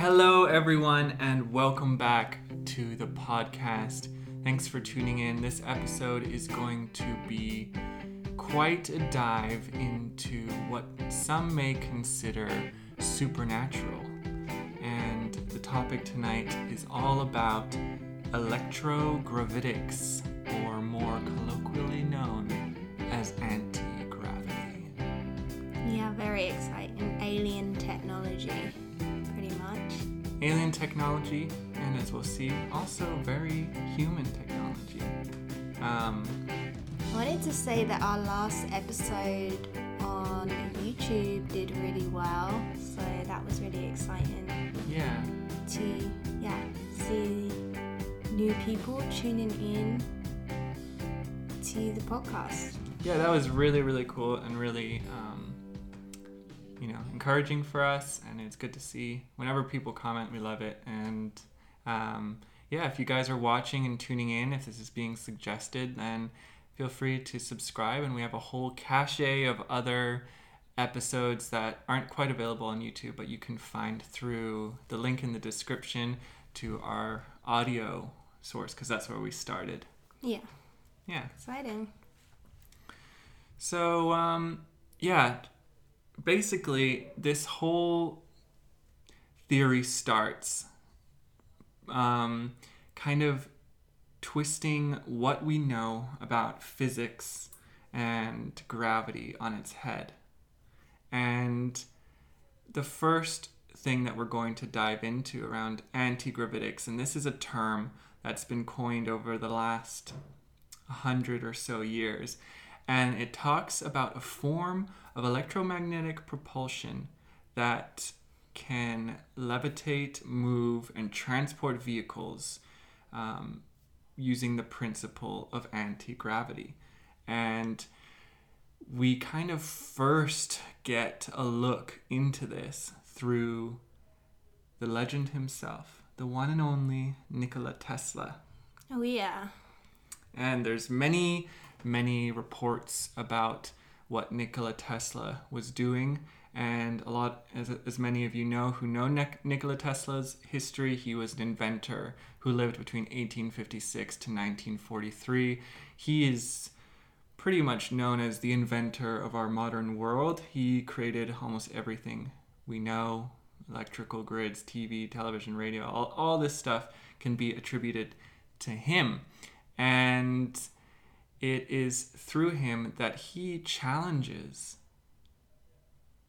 Hello, everyone, and welcome back to the podcast. Thanks for tuning in. This episode is going to be quite a dive into what some may consider supernatural. And the topic tonight is all about electrogravitics, or more colloquially known as anti gravity. Yeah, very exciting. Alien technology. Alien technology, and as we'll see, also very human technology. Um, I wanted to say that our last episode on YouTube did really well, so that was really exciting yeah, to yeah see new people tuning in to the podcast. yeah, that was really, really cool and really, um, you know, encouraging for us. And it's good to see whenever people comment, we love it. And um, yeah, if you guys are watching and tuning in, if this is being suggested, then feel free to subscribe. And we have a whole cache of other episodes that aren't quite available on YouTube, but you can find through the link in the description to our audio source because that's where we started. Yeah, Yeah. exciting. So, um, yeah, basically, this whole theory starts um, kind of twisting what we know about physics and gravity on its head. And the first thing that we're going to dive into around anti gravitics, and this is a term that's been coined over the last hundred or so years, and it talks about a form of electromagnetic propulsion that can levitate, move, and transport vehicles um, using the principle of anti gravity. And we kind of first get a look into this through the legend himself, the one and only Nikola Tesla. Oh yeah, And there's many, many reports about what Nikola Tesla was doing. And a lot, as, as many of you know who know Nik- Nikola Tesla's history, he was an inventor who lived between 1856 to 1943. He is pretty much known as the inventor of our modern world. He created almost everything we know electrical grids, TV, television, radio, all, all this stuff can be attributed to him. And it is through him that he challenges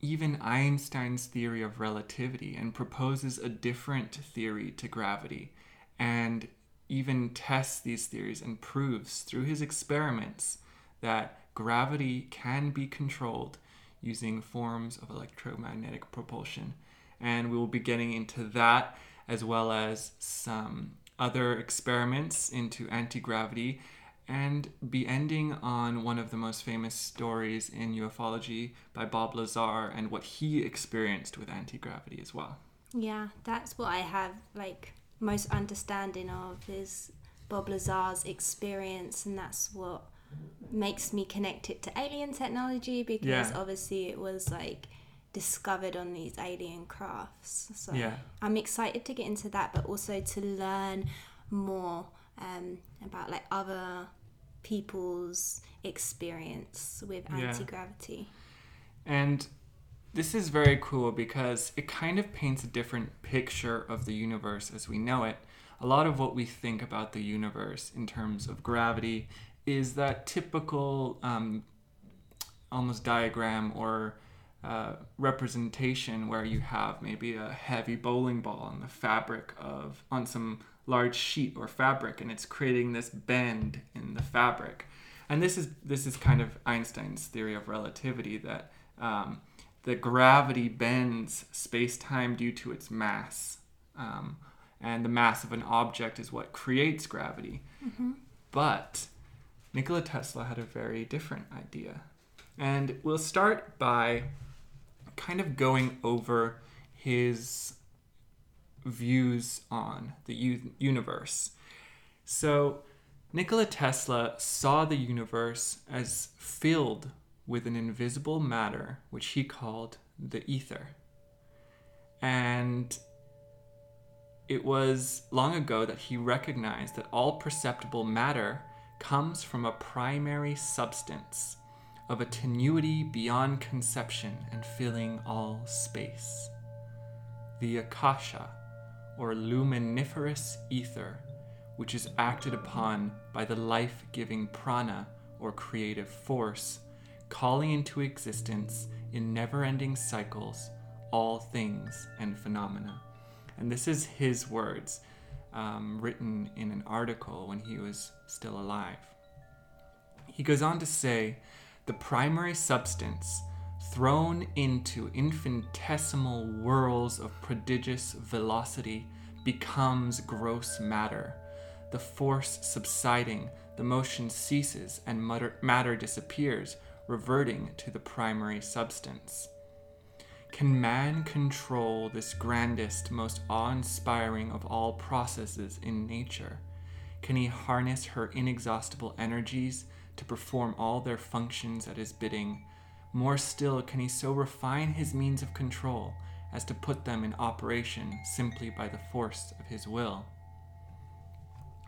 even Einstein's theory of relativity and proposes a different theory to gravity and even tests these theories and proves through his experiments that gravity can be controlled using forms of electromagnetic propulsion. And we will be getting into that as well as some other experiments into anti gravity and be ending on one of the most famous stories in ufology by Bob Lazar and what he experienced with anti gravity as well. yeah. That's what I have like most understanding of is Bob Lazar's experience, and that's what makes me connect it to alien technology because Yeah. obviously it was like discovered on these alien crafts. So Yeah. I'm excited to get into that, but also to learn more um, about like other people's experience with anti gravity. And this is very cool because it kind of paints a different picture of the universe as we know it. A lot of what we think about the universe in terms of gravity is that typical um, almost diagram or uh, representation where you have maybe a heavy bowling ball on the fabric of on some large sheet or fabric and it's creating this bend in the fabric. And this is this is kind of einstein's theory of relativity that um, the gravity bends space-time due to its mass um, and the mass of an object is what creates gravity. But Nikola Tesla had a very different idea. And we'll start by kind of going over his views on the u- universe. So, Nikola Tesla saw the universe as filled with an invisible matter, which he called the ether. And it was long ago that he recognized that all perceptible matter comes from a primary substance of a tenuity beyond conception and filling all space. The akasha, or luminiferous ether, which is acted upon by the life giving prana, or creative force, calling into existence in never ending cycles all things and phenomena. And this is his words, um, written in an article when he was still alive. He goes on to say the primary substance thrown into infinitesimal whirls of prodigious velocity becomes gross matter. The force subsiding, the motion ceases, and matter disappears, reverting to the primary substance. Can man control this grandest, most awe inspiring of all processes in nature? Can he harness her inexhaustible energies to perform all their functions at his bidding? More still, can he so refine his means of control as to put them in operation simply by the force of his will?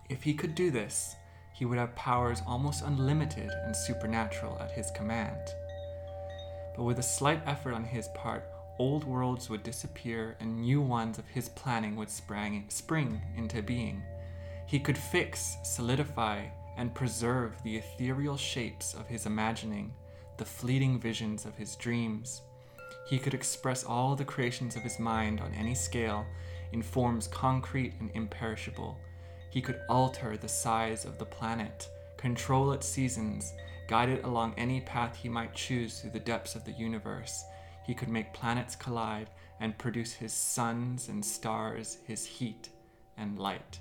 If he could do this, he would have powers almost unlimited and supernatural at his command. But with a slight effort on his part, old worlds would disappear and new ones of his planning would sprang, spring into being. He could fix, solidify, and preserve the ethereal shapes of his imagining, the fleeting visions of his dreams. He could express all the creations of his mind on any scale in forms concrete and imperishable. He could alter the size of the planet, control its seasons, guide it along any path he might choose through the depths of the universe. He could make planets collide and produce his suns and stars, his heat and light.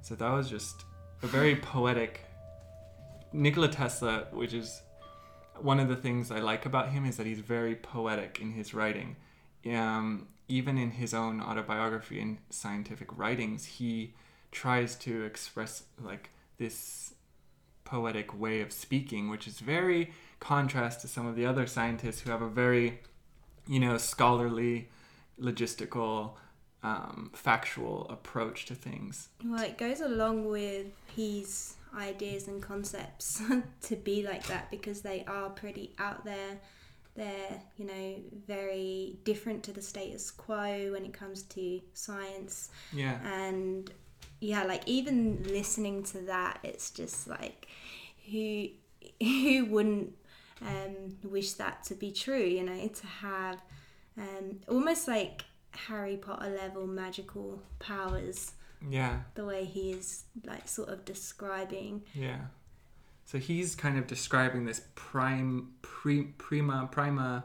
So that was just a very poetic. Nikola Tesla, which is one of the things I like about him, is that he's very poetic in his writing. Um, even in his own autobiography and scientific writings, he tries to express like this poetic way of speaking, which is very contrast to some of the other scientists who have a very, you know, scholarly, logistical, um, factual approach to things. Well, it goes along with his ideas and concepts to be like that because they are pretty out there. They're, you know, very different to the status quo when it comes to science. Yeah. And yeah, like even listening to that, it's just like who who wouldn't um, wish that to be true? You know, to have um, almost like Harry Potter level magical powers. Yeah. The way he is like sort of describing. Yeah. So he's kind of describing this prime pre, prima prima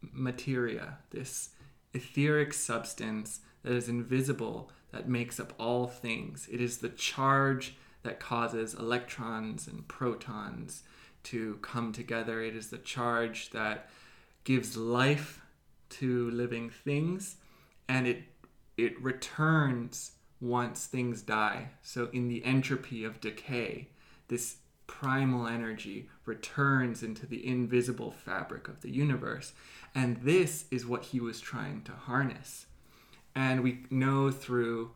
materia, this etheric substance that is invisible that makes up all things. It is the charge that causes electrons and protons to come together. It is the charge that gives life to living things and it it returns once things die. So in the entropy of decay, this primal energy returns into the invisible fabric of the universe. And this is what he was trying to harness. And we know through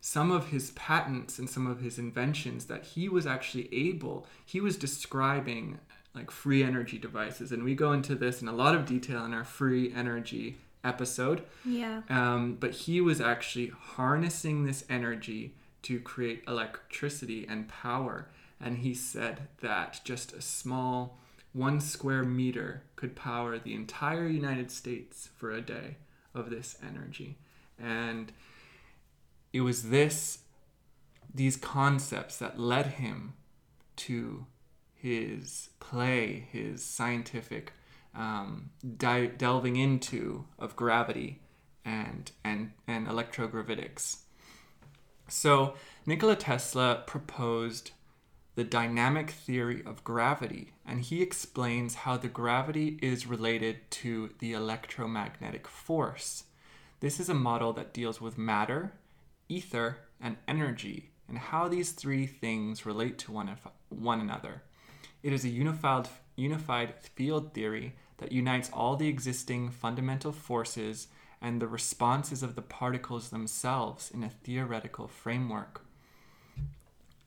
some of his patents and some of his inventions that he was actually able, he was describing like free energy devices. And we go into this in a lot of detail in our free energy episode. Yeah. Um, but he was actually harnessing this energy to create electricity and power. And he said that just a small one square meter could power the entire United States for a day of this energy. And it was this, these concepts that led him to his play, his scientific um, di- delving into of gravity and and and electrogravitics. So Nikola Tesla proposed the dynamic theory of gravity, and he explains how the gravity is related to the electromagnetic force. This is a model that deals with matter, ether, and energy, and how these three things relate to one, one another. It is a unified, unified field theory that unites all the existing fundamental forces and the responses of the particles themselves in a theoretical framework.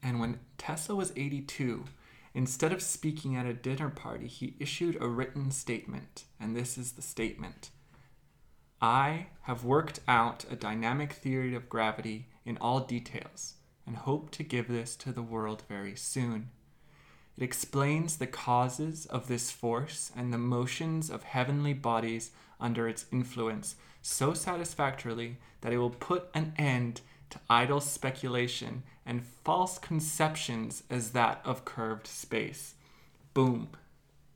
And when Tesla was 82, instead of speaking at a dinner party, he issued a written statement. And this is the statement I have worked out a dynamic theory of gravity in all details and hope to give this to the world very soon. It explains the causes of this force and the motions of heavenly bodies under its influence so satisfactorily that it will put an end to idle speculation and false conceptions as that of curved space. Boom.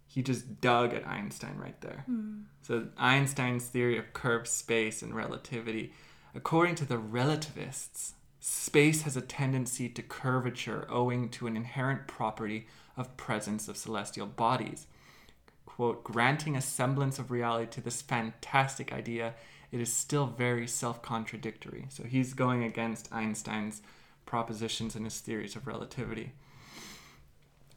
He just dug at Einstein right there. Mm. So, Einstein's theory of curved space and relativity, according to the relativists, space has a tendency to curvature owing to an inherent property of presence of celestial bodies. Quote, granting a semblance of reality to this fantastic idea, it is still very self contradictory. So he's going against Einstein's propositions and his theories of relativity.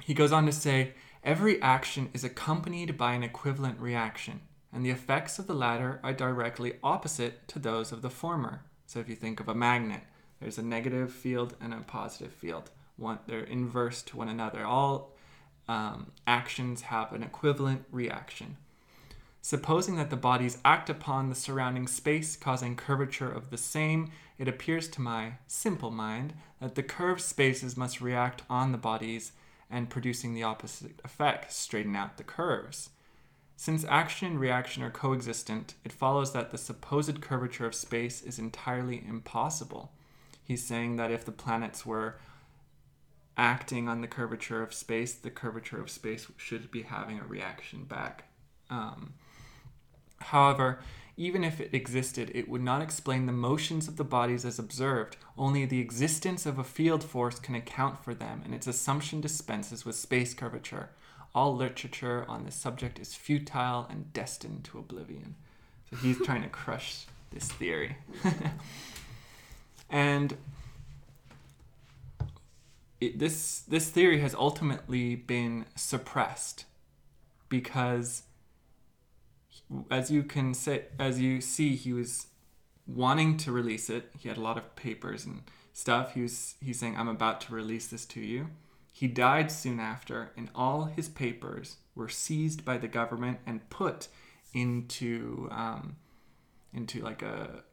He goes on to say, every action is accompanied by an equivalent reaction, and the effects of the latter are directly opposite to those of the former. So if you think of a magnet, there's a negative field and a positive field. One, they're inverse to one another. All um, actions have an equivalent reaction. Supposing that the bodies act upon the surrounding space, causing curvature of the same, it appears to my simple mind that the curved spaces must react on the bodies and producing the opposite effect, straighten out the curves. Since action and reaction are coexistent, it follows that the supposed curvature of space is entirely impossible. He's saying that if the planets were acting on the curvature of space, the curvature of space should be having a reaction back. Um, however, even if it existed, it would not explain the motions of the bodies as observed. Only the existence of a field force can account for them, and its assumption dispenses with space curvature. All literature on this subject is futile and destined to oblivion. So he's trying to crush this theory. and it, this this theory has ultimately been suppressed because as you can say as you see he was wanting to release it. He had a lot of papers and stuff. He was he's saying i'm about to release this to you. He died soon after and all his papers were seized by the government and put into um, into like a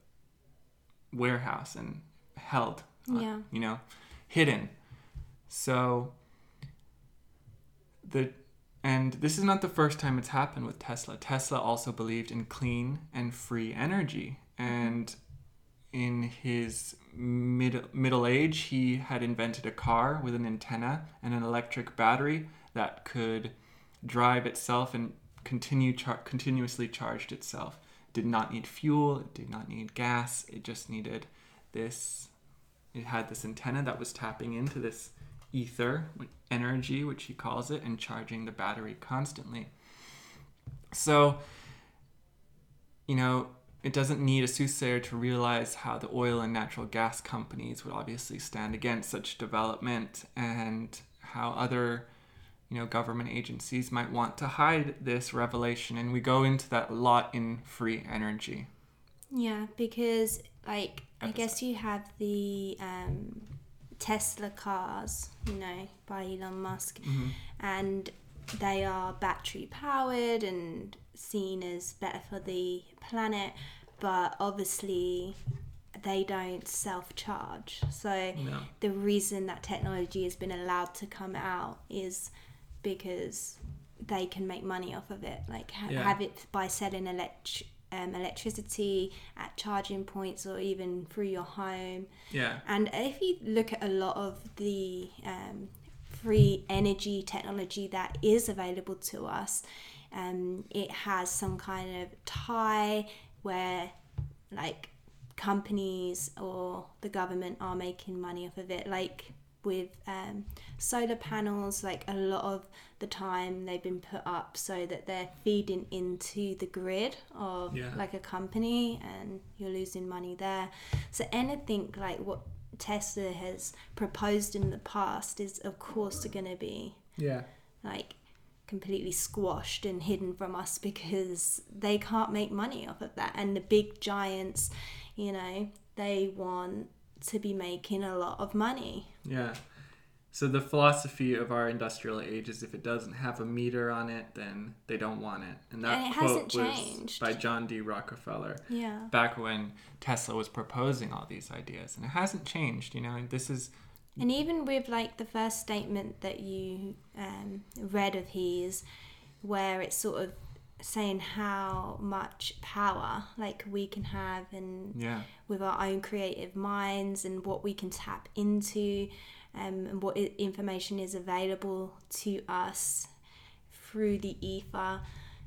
warehouse and held uh, Yeah. you know hidden so the and this is not the first time it's happened with Tesla. Tesla also believed in clean and free energy and in his mid, middle age he had invented a car with an antenna and an electric battery that could drive itself and continue char- continuously charged itself. Did not need fuel, it did not need gas, it just needed this it had this antenna that was tapping into this ether energy, which he calls it, and charging the battery constantly. So, you know, it doesn't need a soothsayer to realize how the oil and natural gas companies would obviously stand against such development and how other you know government agencies might want to hide this revelation and we go into that a lot in free energy Yeah, because like I guess you have the um, Tesla cars, you know, by Elon Musk, and they are battery powered and seen as better for the planet, but obviously they don't self charge. So No. the reason that technology has been allowed to come out is because they can make money off of it, like ha- Yeah. have it by selling elect- um, electricity at charging points or even through your home. yeah And if you look at a lot of the um, free energy technology that is available to us, um, it has some kind of tie where, like, companies or the government are making money off of it. Like with um, solar panels, like a lot of the time they've been put up so that they're feeding into the grid of Yeah. like a company and you're losing money there. So anything like what Tesla has proposed in the past is of course going to be yeah like completely squashed and hidden from us because they can't make money off of that. And the big giants, you know, they want to be making a lot of money. Yeah. So the philosophy of our industrial age is if it doesn't have a meter on it, then they don't want it. And that And quote was by John D. Rockefeller Yeah. back when Tesla was proposing all these ideas. And it hasn't changed, you know. This is And even with like the first statement that you um, read of his, where it's sort of saying how much power like we can have and yeah. with our own creative minds and what we can tap into um, and what information is available to us through the ether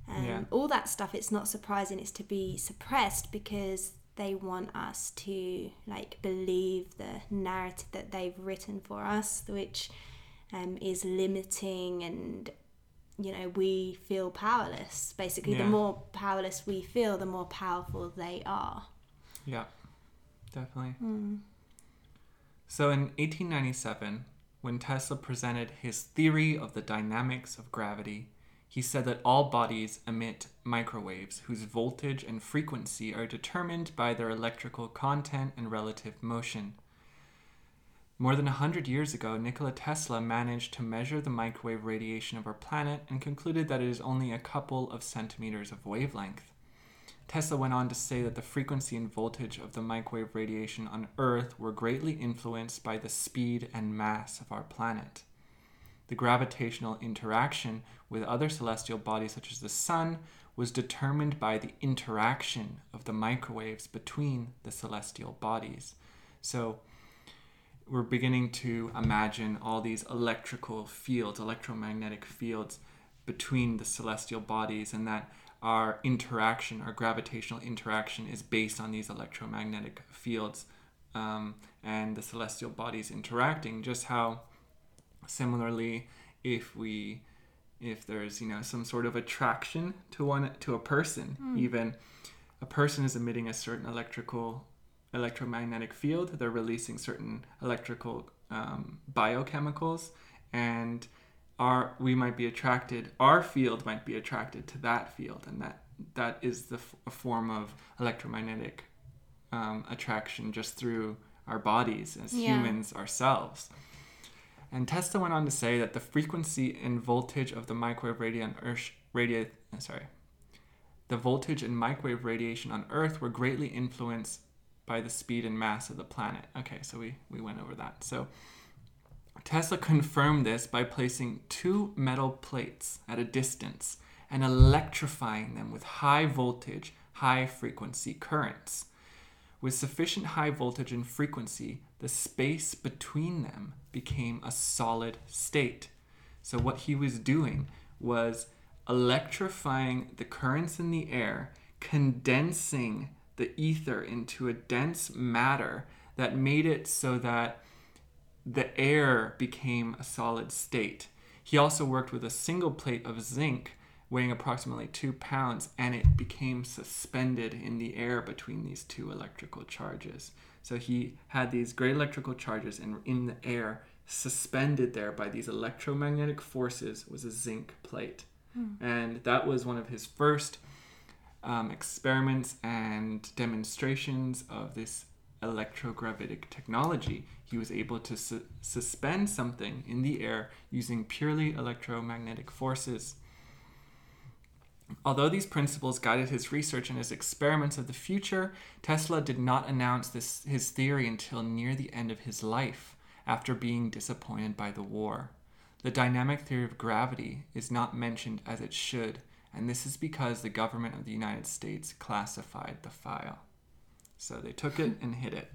um, Yeah. all that stuff it's not surprising it's to be suppressed because they want us to like believe the narrative that they've written for us which um, is limiting and you know we feel powerless basically Yeah. the more powerless we feel the more powerful they are Yeah, definitely. Hmm. So in 1897, when Tesla presented his theory of the dynamics of gravity, he said that all bodies emit microwaves whose voltage and frequency are determined by their electrical content and relative motion. More than a hundred years ago, Nikola Tesla managed to measure the microwave radiation of our planet and concluded that it is only a couple of centimeters of wavelength. Tesla went on to say that the frequency and voltage of the microwave radiation on Earth were greatly influenced by the speed and mass of our planet. The gravitational interaction with other celestial bodies, such as the Sun, was determined by the interaction of the microwaves between the celestial bodies. So, we're beginning to imagine all these electrical fields, electromagnetic fields between the celestial bodies, and that our interaction, our gravitational interaction, is based on these electromagnetic fields um, and the celestial bodies interacting. Just how, similarly, if we if there's you know some sort of attraction to one to a person even a person is emitting a certain electrical electromagnetic field they're releasing certain electrical um, biochemicals and our we might be attracted our field might be attracted to that field and that that is the f- a form of electromagnetic um, attraction just through our bodies as Yeah. humans ourselves and Tesla went on to say that the frequency and voltage of the microwave radiation Earth, uh, sorry, the voltage and microwave radiation on Earth were greatly influenced by the speed and mass of the planet. Okay, so we, we went over that. So Tesla confirmed this by placing two metal plates at a distance and electrifying them with high voltage, high frequency currents. With sufficient high voltage and frequency, the space between them became a solid state. So, what he was doing was electrifying the currents in the air, condensing the ether into a dense matter that made it so that the air became a solid state. He also worked with a single plate of zinc weighing approximately two pounds, and it became suspended in the air between these two electrical charges. So he had these great electrical charges, and in the air, suspended there by these electromagnetic forces, was a zinc plate. Hmm. And that was one of his first um, experiments and demonstrations of this electrogravitic technology. He was able to su- suspend something in the air using purely electromagnetic forces. Although these principles guided his research and his experiments of the future, Tesla did not announce this, his theory until near the end of his life, after being disappointed by the war. The dynamic theory of gravity is not mentioned as it should, and this is because the government of the United States classified the file. So they took it and hid it.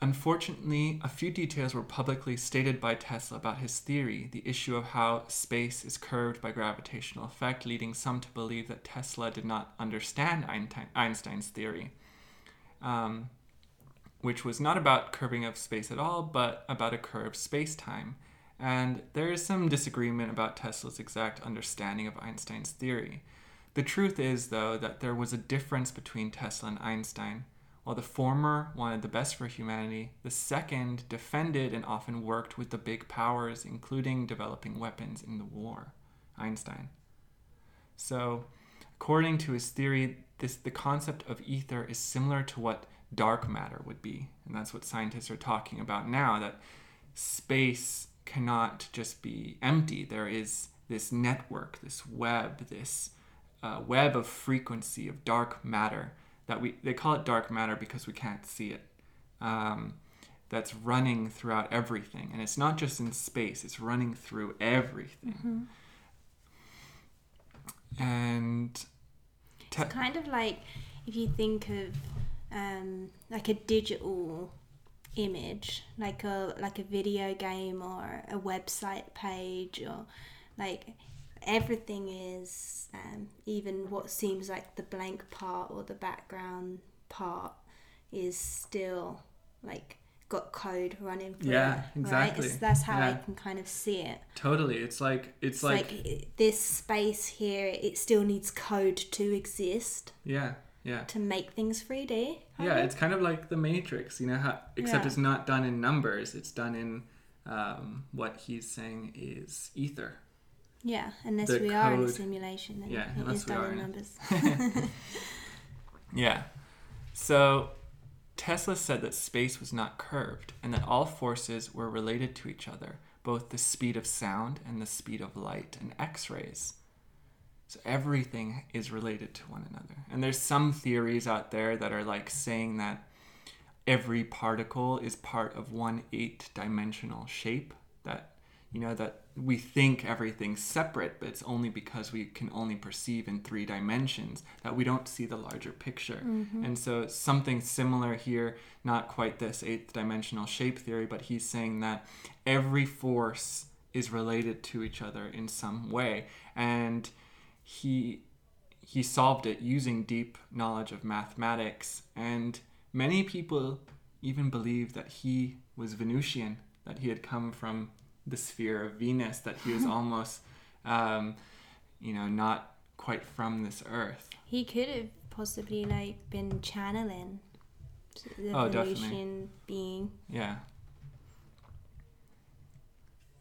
Unfortunately, a few details were publicly stated by Tesla about his theory, the issue of how space is curved by gravitational effect, leading some to believe that Tesla did not understand Einstein's theory, um, which was not about curving of space at all, but about a curved space time. And there is some disagreement about Tesla's exact understanding of Einstein's theory. The truth is, though, that there was a difference between Tesla and Einstein. While the former wanted the best for humanity, the second defended and often worked with the big powers, including developing weapons in the war. Einstein. So, according to his theory, this the concept of ether is similar to what dark matter would be, and that's what scientists are talking about now. That space cannot just be empty. There is this network, this web, this uh, web of frequency of dark matter that we they call it dark matter because we can't see it. Um, that's running throughout everything, and it's not just in space; it's running through everything. And te- It's kind of like if you think of um, like a digital image, like a like a video game or a website page, or like everything is um, even what seems like the blank part or the background part is still like got code running through Yeah, it, right? exactly. It's, that's how I can kind of see it. totally, it's like it's, It's like, like, this space here, it still needs code to exist yeah, yeah. to make things 3D. Yeah, of. it's kind of like the Matrix, you know, how, except Yeah. it's not done in numbers. It's done in um, what he's saying is ether. yeah. Unless the we are in a simulation, then Yeah, it unless is we done are in in numbers. Yeah. So Tesla said that space was not curved and that all forces were related to each other, both the speed of sound and the speed of light and X rays. So everything is related to one another. And there's some theories out there that are like saying that every particle is part of one eight dimensional shape that you know that we think everything's separate but it's only because we can only perceive in three dimensions that we don't see the larger picture. Mm-hmm. And so something similar here not quite this eighth dimensional shape theory but he's saying that every force is related to each other in some way. And he he solved it using deep knowledge of mathematics and many people even believe that he was venusian that he had come from the sphere of venus that he was almost um, you know not quite from this earth he could have possibly like been channeling the Oh, definitely. Venusian being. yeah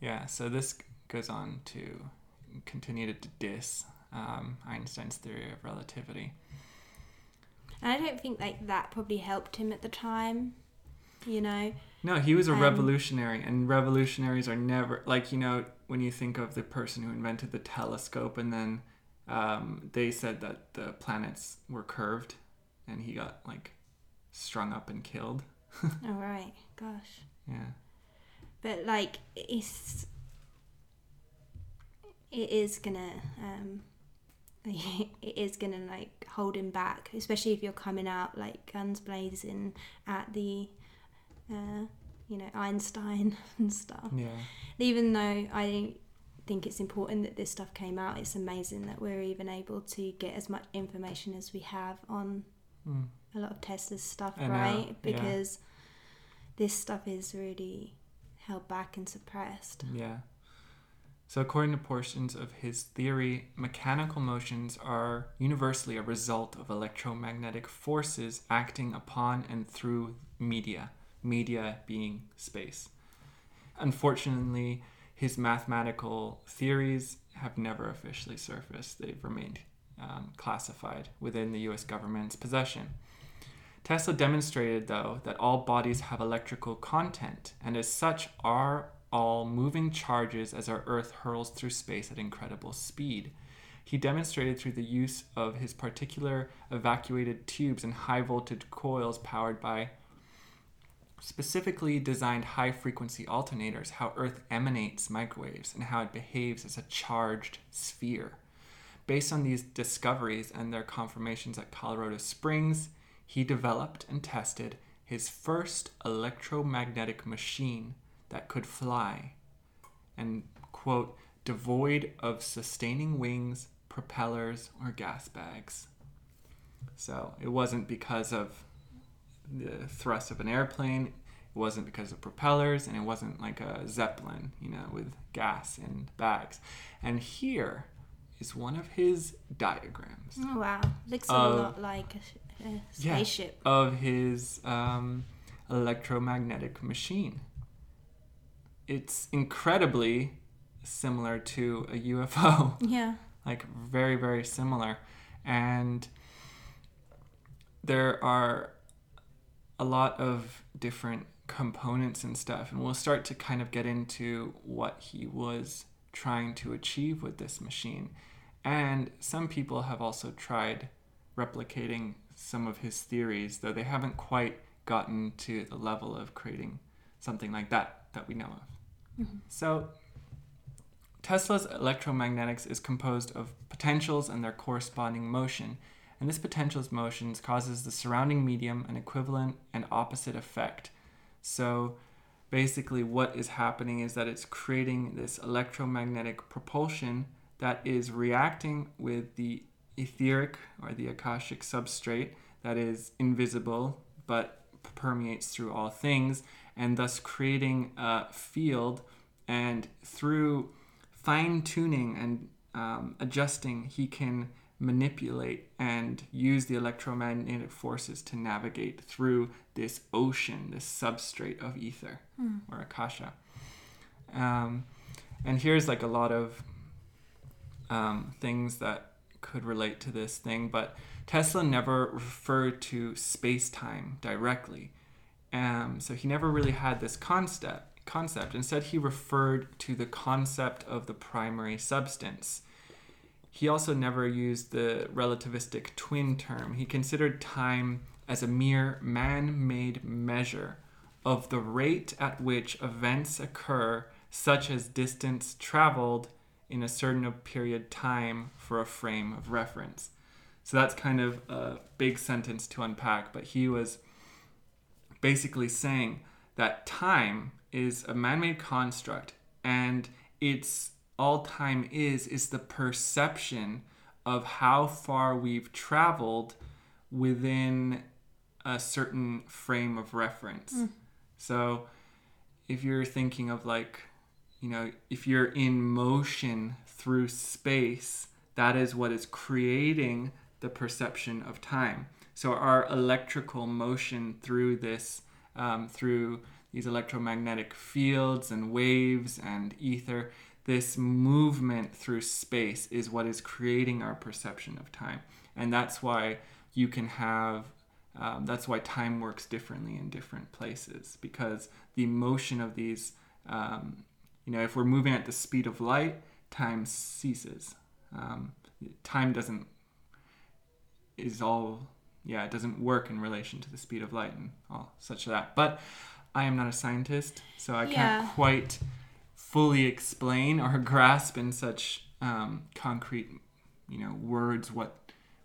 yeah so this goes on to continue to diss um, einstein's theory of relativity And I don't think like that probably helped him at the time. You know, No, he was a Um, revolutionary, and revolutionaries are never like you know when you think of the person who invented the telescope, and then um, they said that the planets were curved, and he got like strung up and killed. all right, gosh. Yeah, but like it's it is gonna um it is gonna like hold him back especially if you're coming out like guns blazing at the uh you know einstein and stuff yeah, even though i think it's important that this stuff came out it's amazing that we're even able to get as much information as we have on mm. a lot of Tesla's stuff, I know, right? yeah. Because this stuff is really held back and suppressed. yeah. So, according to portions of his theory, mechanical motions are universally a result of electromagnetic forces acting upon and through media, media being space. Unfortunately, his mathematical theories have never officially surfaced. They've remained um, classified within the US government's possession. Tesla demonstrated, though, that all bodies have electrical content, and as such are all moving charges as our Earth hurls through space at incredible speed. He demonstrated through the use of his particular evacuated tubes and high voltage coils powered by specifically designed high frequency alternators how Earth emanates microwaves and how it behaves as a charged sphere. Based on these discoveries and their confirmations at Colorado Springs, he developed and tested his first electromagnetic machine that could fly and, quote, devoid of sustaining wings, propellers, or gas bags. So it wasn't because of the thrust of an airplane, it wasn't because of propellers, and it wasn't like a Zeppelin, you know, with gas and bags. And here is one of his diagrams. Oh wow, looks a lot like a a spaceship. Yeah, of his um, electromagnetic machine. It's incredibly similar to a UFO. Yeah. like very very similar and there are a lot of different components and stuff and we'll start to kind of get into what he was trying to achieve with this machine and some people have also tried replicating some of his theories though they haven't quite gotten to the level of creating something like that that we know of Mm-hmm. so Tesla's electromagnetics is composed of potentials and their corresponding motion, and this potential's motions causes the surrounding medium an equivalent and opposite effect. So basically what is happening is that it's creating this electromagnetic propulsion that is reacting with the etheric or the akashic substrate that is invisible but permeates through all things and thus creating a field and through fine tuning and um, adjusting, he can manipulate and use the electromagnetic forces to navigate through this ocean, this substrate of ether or akasha. Um, and here's like a lot of um, things that could relate to this thing, but Tesla never referred to space time directly. Um, so he never really had this concept concept. Instead, he referred to the concept of the primary substance. He also never used the relativistic twin term. He considered time as a mere man made measure of the rate at which events occur, such as distance traveled in a certain period time for a frame of reference. So that's kind of a big sentence to unpack, but he was basically saying that time is a man-made construct and it's all time is is the perception of how far we've traveled within a certain frame of reference. Hmm. So if you're thinking of like you know if you're in motion through space that is what is creating the perception of time so our electrical motion through this um, through these electromagnetic fields and waves and ether. This movement through space is what is creating our perception of time. And that's why you can have, um, that's why time works differently in different places because the motion of these, um, you know, if we're moving at the speed of light, time ceases. Um, time doesn't, is all, yeah, it doesn't work in relation to the speed of light and all such that. But I am not a scientist, so I Yeah. can't quite fully explain or grasp in such um, concrete, you know, words what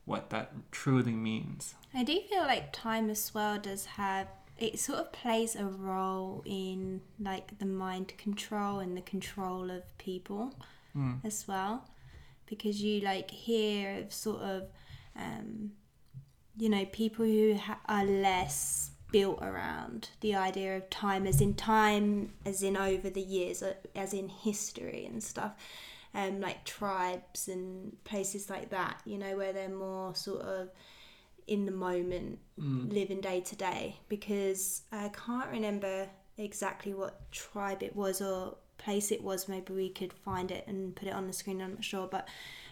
what that truly means. I do feel like time as well does have it sort of plays a role in like the mind control and the control of people as well because you like hear of sort of um, you know people who ha- are less built around the idea of time as in time as in over the years uh, as in history and stuff um, like tribes and places like that you know where they're more sort of in the moment living day to day. Because I can't remember exactly what tribe it was or place it was maybe we could find it and put it on the screen I'm not sure but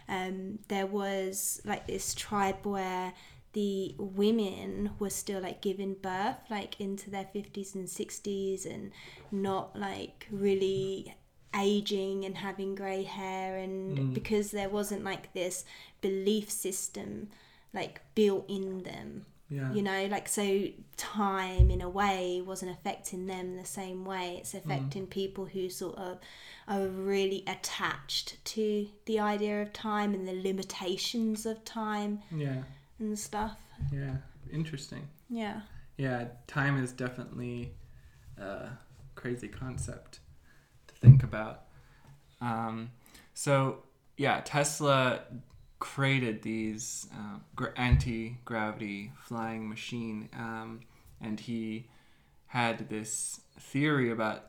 um, there was like this tribe where the women were still like giving birth like into their 50s and 60s and not like really aging and having grey hair and mm. because there wasn't like this belief system like built in them Yeah. you know? Like so time in a way wasn't affecting them the same way. It's mm. affecting people who sort of are really attached to the idea of time and the limitations of time. Yeah. And stuff Yeah. Interesting. yeah Yeah, time is definitely a crazy concept to think about. Um, so, yeah, Tesla created these uh, gra- anti gravity flying machine, um, and he had this theory about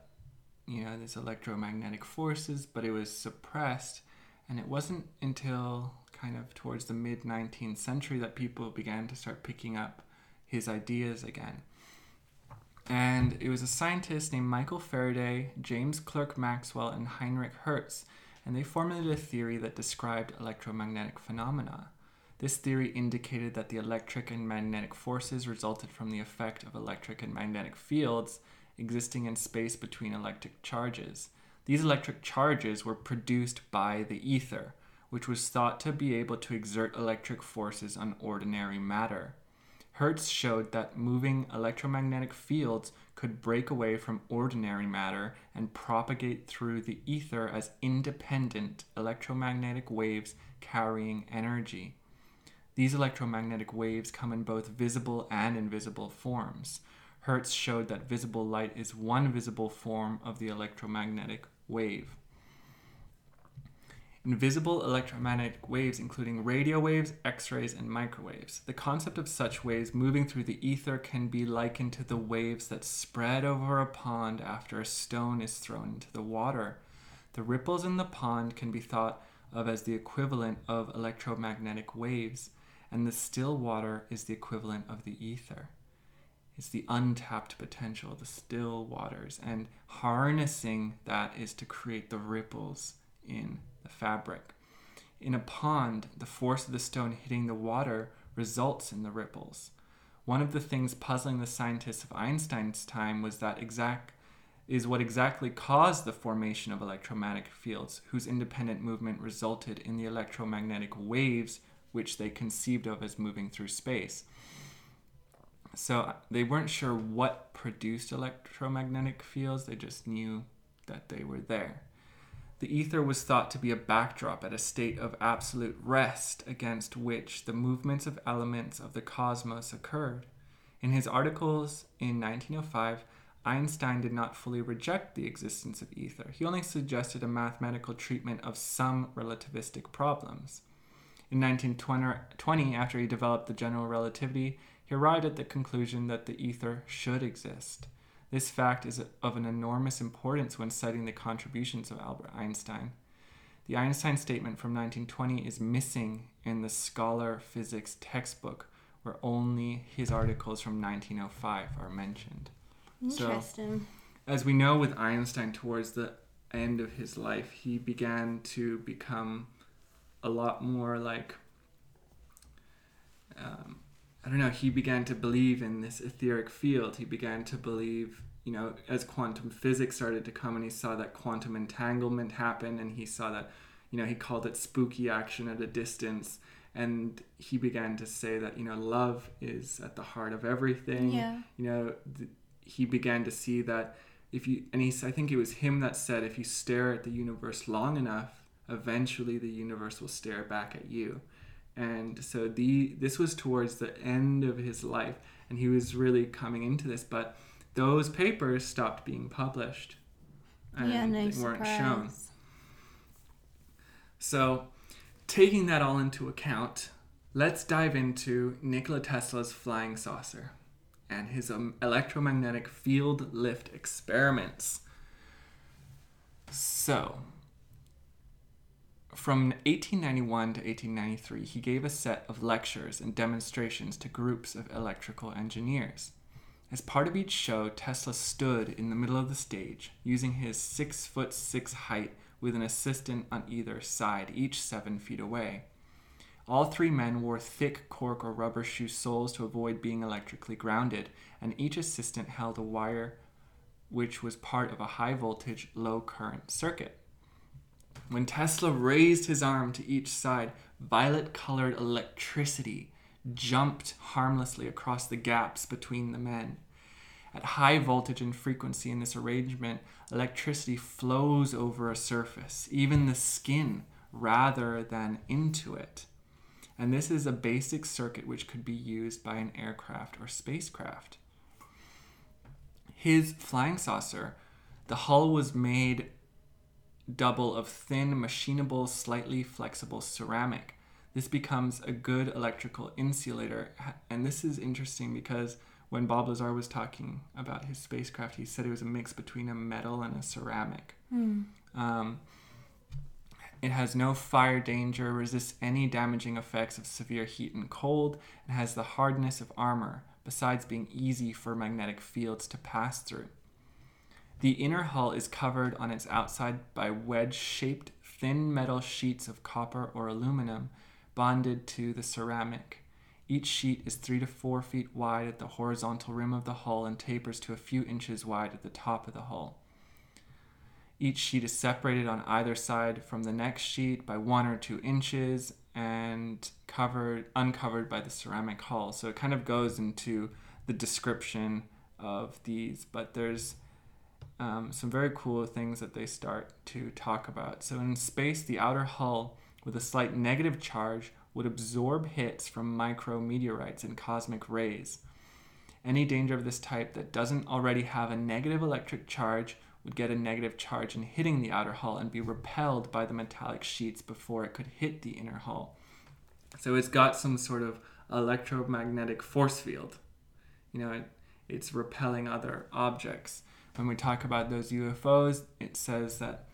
you know these electromagnetic forces, but it was suppressed, and it wasn't until kind of towards the mid 19th century that people began to start picking up his ideas again. And it was a scientist named Michael Faraday, James Clerk Maxwell, and Heinrich Hertz, and they formulated a theory that described electromagnetic phenomena. This theory indicated that the electric and magnetic forces resulted from the effect of electric and magnetic fields existing in space between electric charges. These electric charges were produced by the ether, which was thought to be able to exert electric forces on ordinary matter. Hertz showed that moving electromagnetic fields could break away from ordinary matter and propagate through the ether as independent electromagnetic waves carrying energy. These electromagnetic waves come in both visible and invisible forms. Hertz showed that visible light is one visible form of the electromagnetic wave. Invisible electromagnetic waves, including radio waves, X rays, and microwaves. The concept of such waves moving through the ether can be likened to the waves that spread over a pond after a stone is thrown into the water. The ripples in the pond can be thought of as the equivalent of electromagnetic waves, and the still water is the equivalent of the ether. It's the untapped potential, the still waters, and harnessing that is to create the ripples in the fabric. In a pond, the force of the stone hitting the water results in the ripples. One of the things puzzling the scientists of Einstein's time was that exact is what exactly caused the formation of electromagnetic fields, whose independent movement resulted in the electromagnetic waves which they conceived of as moving through space. So uh, they weren't sure what produced electromagnetic fields, they just knew that they were there. The ether was thought to be a backdrop at a state of absolute rest against which the movements of elements of the cosmos occurred. In his articles in 1905, Einstein did not fully reject the existence of ether. He only suggested a mathematical treatment of some relativistic problems. In 1920, after he developed the general relativity, he arrived at the conclusion that the ether should exist. This fact is of an enormous importance when citing the contributions of Albert Einstein. The Einstein statement from 1920 is missing in the Scholar Physics textbook, where only his articles from 1905 are mentioned. Interesting. So, as we know with Einstein, towards the end of his life, he began to become a lot more like um, I don't know, he began to believe in this etheric field. He began to believe, you know, as quantum physics started to come and he saw that quantum entanglement happen and he saw that, you know, he called it spooky action at a distance. And he began to say that, you know, love is at the heart of everything. Yeah. You know, th- he began to see that if you, and he, I think it was him that said, if you stare at the universe long enough, eventually the universe will stare back at you and so the this was towards the end of his life and he was really coming into this but those papers stopped being published and yeah, no they weren't surprise. shown so taking that all into account let's dive into nikola tesla's flying saucer and his um, electromagnetic field lift experiments so from 1891 to 1893, he gave a set of lectures and demonstrations to groups of electrical engineers. As part of each show, Tesla stood in the middle of the stage, using his six foot six height with an assistant on either side, each seven feet away. All three men wore thick cork or rubber shoe soles to avoid being electrically grounded, and each assistant held a wire which was part of a high voltage, low current circuit. When Tesla raised his arm to each side, violet colored electricity jumped harmlessly across the gaps between the men. At high voltage and frequency in this arrangement, electricity flows over a surface, even the skin, rather than into it. And this is a basic circuit which could be used by an aircraft or spacecraft. His flying saucer, the hull was made double of thin, machinable, slightly flexible ceramic. This becomes a good electrical insulator. And this is interesting because when Bob Lazar was talking about his spacecraft, he said it was a mix between a metal and a ceramic. Mm. Um, It has no fire danger, resists any damaging effects of severe heat and cold, and has the hardness of armor, besides being easy for magnetic fields to pass through. The inner hull is covered on its outside by wedge shaped thin metal sheets of copper or aluminum bonded to the ceramic. Each sheet is three to four feet wide at the horizontal rim of the hull and tapers to a few inches wide at the top of the hull. Each sheet is separated on either side from the next sheet by one or two inches and covered uncovered by the ceramic hull. So it kind of goes into the description of these, but there's um, some very cool things that they start to talk about. So in space, the outer hull with a slight negative charge would absorb hits from micrometeorites and cosmic rays. Any danger of this type that doesn't already have a negative electric charge would get a negative charge in hitting the outer hull and be repelled by the metallic sheets before it could hit the inner hull. So it's got some sort of electromagnetic force field. You know, it, it's repelling other objects. When we talk about those UFOs, it says that,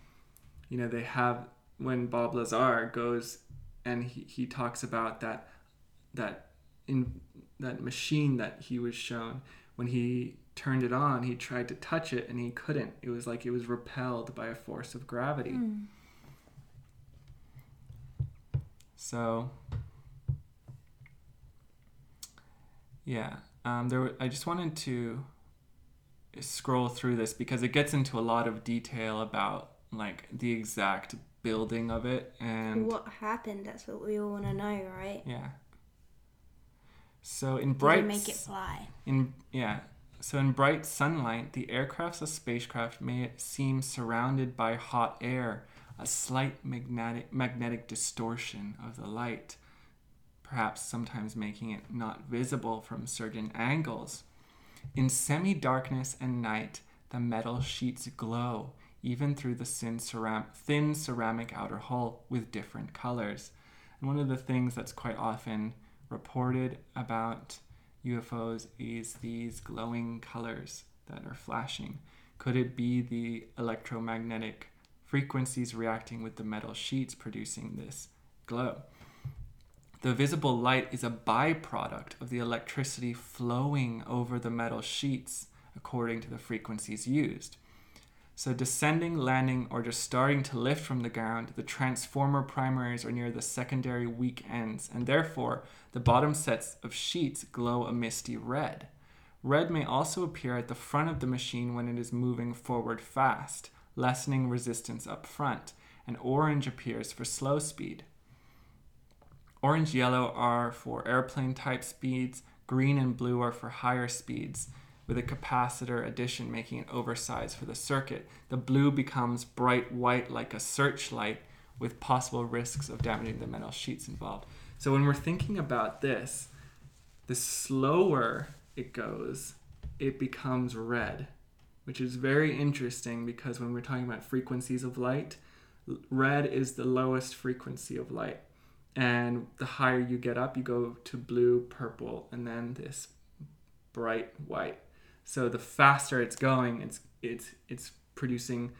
you know, they have, when Bob Lazar goes and he, he talks about that, that in that machine that he was shown when he turned it on, he tried to touch it and he couldn't. It was like it was repelled by a force of gravity. Mm. So, yeah, um, there. I just wanted to scroll through this because it gets into a lot of detail about like the exact building of it and what happened. That's what we all want to know, right? Yeah. So in bright, make it fly? In yeah, so, in bright sunlight, the aircraft's a spacecraft may seem surrounded by hot air, a slight magnetic, magnetic distortion of the light, perhaps sometimes making it not visible from certain angles. In semi darkness and night, the metal sheets glow, even through the thin, ceram- thin ceramic outer hull with different colors. And one of the things that's quite often reported about UFOs is these glowing colors that are flashing. Could it be the electromagnetic frequencies reacting with the metal sheets producing this glow? The visible light is a byproduct of the electricity flowing over the metal sheets according to the frequencies used. So, descending, landing, or just starting to lift from the ground, the transformer primaries are near the secondary weak ends, and therefore the bottom sets of sheets glow a misty red. Red may also appear at the front of the machine when it is moving forward fast, lessening resistance up front, and orange appears for slow speed. Orange yellow are for airplane type speeds, green and blue are for higher speeds with a capacitor addition making it oversized for the circuit. The blue becomes bright white like a searchlight with possible risks of damaging the metal sheets involved. So when we're thinking about this, the slower it goes, it becomes red, which is very interesting because when we're talking about frequencies of light, red is the lowest frequency of light. And the higher you get up, you go to blue, purple, and then this bright white. So the faster it's going, it's it's it's producing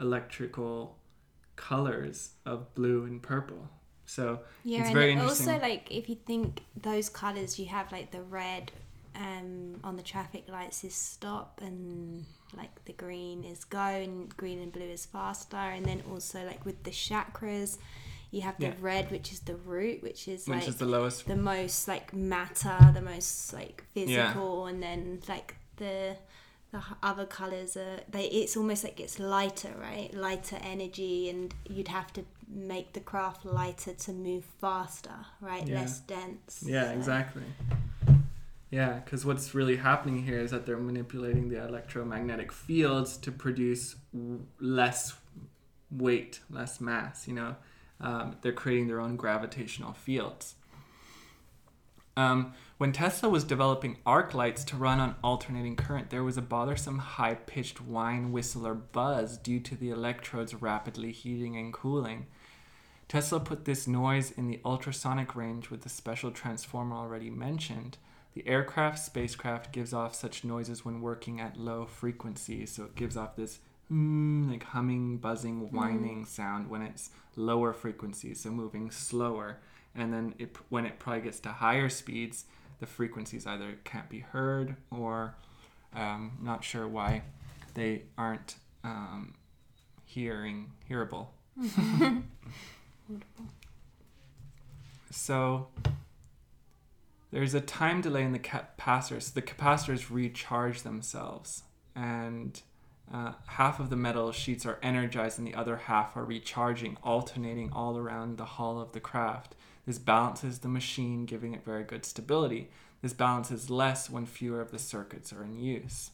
electrical colors of blue and purple. So yeah, it's very interesting. Also, like if you think those colors, you have like the red um, on the traffic lights is stop, and like the green is go, and green and blue is faster, and then also like with the chakras, you have the yeah. red, which is the root, which is which like is the lowest, the most like matter, the most like physical, yeah. and then like the the other colors are they. It's almost like it's lighter, right? Lighter energy, and you'd have to make the craft lighter to move faster, right? Yeah. Less dense. Yeah, so. exactly. Yeah, because what's really happening here is that they're manipulating the electromagnetic fields to produce less weight, less mass. You know, um, they're creating their own gravitational fields. Um, when Tesla was developing arc lights to run on alternating current, there was a bothersome high pitched whine, whistle, or buzz due to the electrodes rapidly heating and cooling. Tesla put this noise in the ultrasonic range with the special transformer already mentioned. The aircraft spacecraft gives off such noises when working at low frequencies, so it gives off this mm, like humming, buzzing, whining sound when it's lower frequencies, so moving slower. And then it, when it probably gets to higher speeds, the frequencies either can't be heard or um, not sure why they aren't um, hearing hearable. so there's a time delay in the capacitors. So The capacitors recharge themselves, and uh, half of the metal sheets are energized and the other half are recharging, alternating all around the hull of the craft. This balances the machine, giving it very good stability. This balance is less when fewer of the circuits are in use.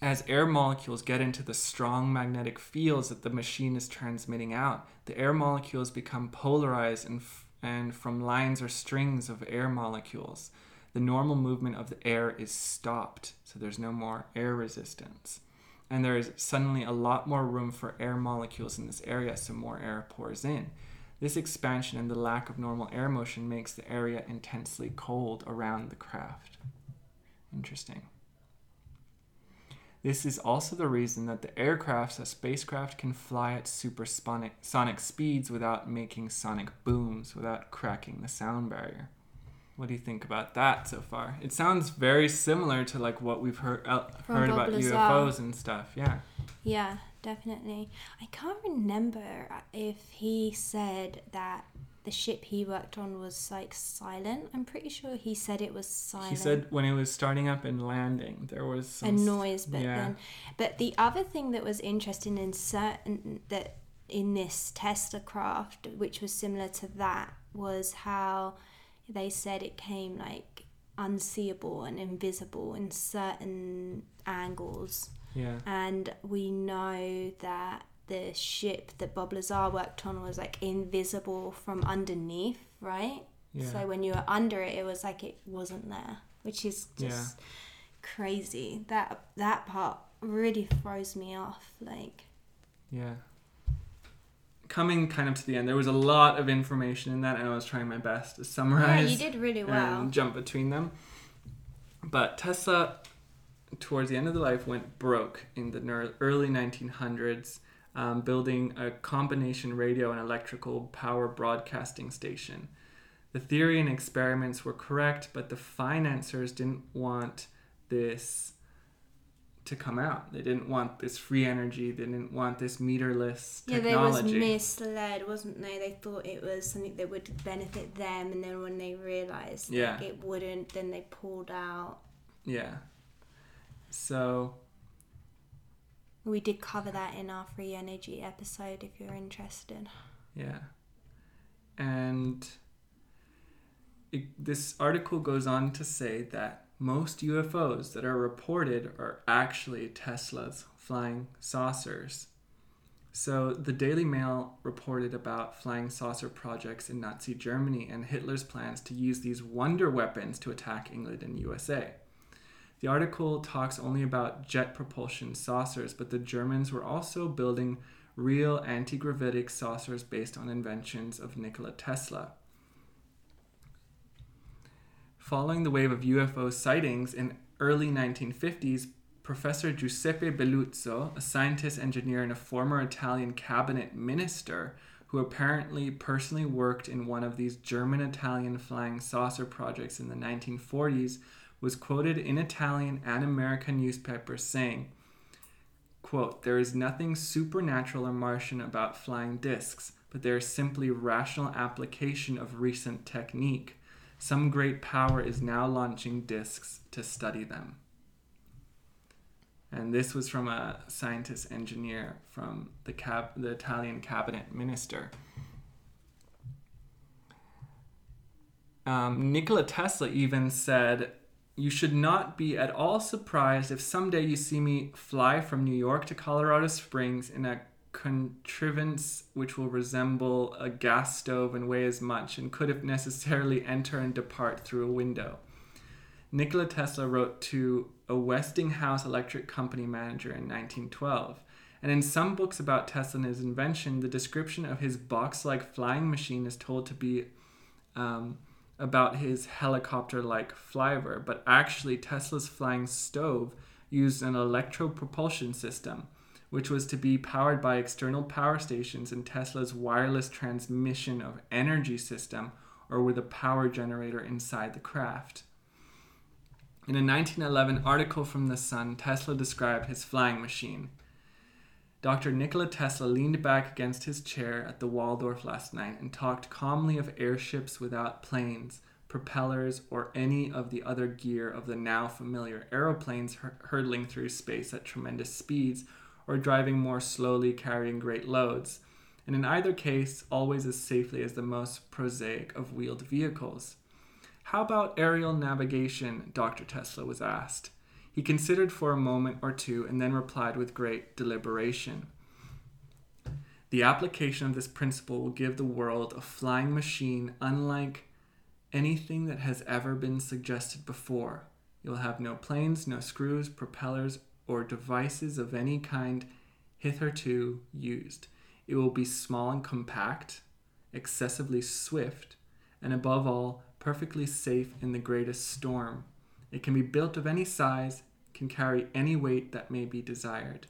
As air molecules get into the strong magnetic fields that the machine is transmitting out, the air molecules become polarized and, f- and from lines or strings of air molecules. The normal movement of the air is stopped, so there's no more air resistance. And there is suddenly a lot more room for air molecules in this area, so more air pours in. This expansion and the lack of normal air motion makes the area intensely cold around the craft. Interesting. This is also the reason that the aircraft, a spacecraft, can fly at supersonic sonic speeds without making sonic booms, without cracking the sound barrier. What do you think about that so far? It sounds very similar to like what we've heard uh, heard Bob about Lazar. UFOs and stuff. Yeah. Yeah, definitely. I can't remember if he said that the ship he worked on was like silent. I'm pretty sure he said it was silent. He said when it was starting up and landing, there was some a noise, but yeah. then, but the other thing that was interesting in certain that in this Tesla craft, which was similar to that, was how they said it came like unseeable and invisible in certain angles. Yeah. and we know that the ship that Bob Lazar worked on was like invisible from underneath, right? Yeah. So when you were under it, it was like it wasn't there, which is just crazy. That that part really throws me off. Like, Yeah. Coming kind of to the end, there was a lot of information in that, and I was trying my best to summarize. yeah, you did really well. and jump between them. But Tesla, towards the end of the life, went broke in the early 1900s, um, building a combination radio and electrical power broadcasting station. The theory and experiments were correct, but the financiers didn't want this to come out. They didn't want this free energy. They didn't want this meterless technology. Yeah, they was misled, wasn't they? They thought it was something that would benefit them, and then when they realised Yeah. like, it wouldn't, then they pulled out. yeah. So We did cover that in our free energy episode if you're interested. Yeah. And it, this article goes on to say that most UFOs that are reported are actually Tesla's flying saucers. So the Daily Mail reported about flying saucer projects in Nazi Germany and Hitler's plans to use these wonder weapons to attack England and USA. The article talks only about jet propulsion saucers, but the Germans were also building real anti gravitic saucers based on inventions of Nikola Tesla. Following the wave of UFO sightings in early 1950s, Professor Giuseppe Belluzzo, a scientist, engineer, and a former Italian cabinet minister who apparently personally worked in one of these German-Italian flying saucer projects in the 1940s, was quoted in Italian and American newspapers saying, quote, There is nothing supernatural or Martian about flying discs, but there is simply rational application of recent technique. Some great power is now launching discs to study them. And this was from a scientist engineer from the cab the Italian cabinet minister. Um, Nikola Tesla even said, You should not be at all surprised if someday you see me fly from New York to Colorado Springs in a contrivance which will resemble a gas stove and weigh as much and could if necessarily enter and depart through a window. Nikola Tesla wrote to a Westinghouse electric company manager in 1912. And in some books about Tesla and his invention, the description of his box like flying machine is told to be um, about his helicopter like flyover, but actually, Tesla's flying stove used an electropropulsion system, which was to be powered by external power stations in Tesla's wireless transmission of energy system or with a power generator inside the craft. In a 1911 article from The Sun, Tesla described his flying machine. Dr. Nikola Tesla leaned back against his chair at the Waldorf last night and talked calmly of airships without planes, propellers, or any of the other gear of the now familiar aeroplanes hur- hurtling through space at tremendous speeds or driving more slowly carrying great loads, and in either case, always as safely as the most prosaic of wheeled vehicles. How about aerial navigation? Dr. Tesla was asked. He considered for a moment or two and then replied with great deliberation. The application of this principle will give the world a flying machine unlike anything that has ever been suggested before. You'll have no planes, no screws, propellers, or devices of any kind hitherto used. It will be small and compact, excessively swift, and above all, perfectly safe in the greatest storm. It can be built of any size, can carry any weight that may be desired.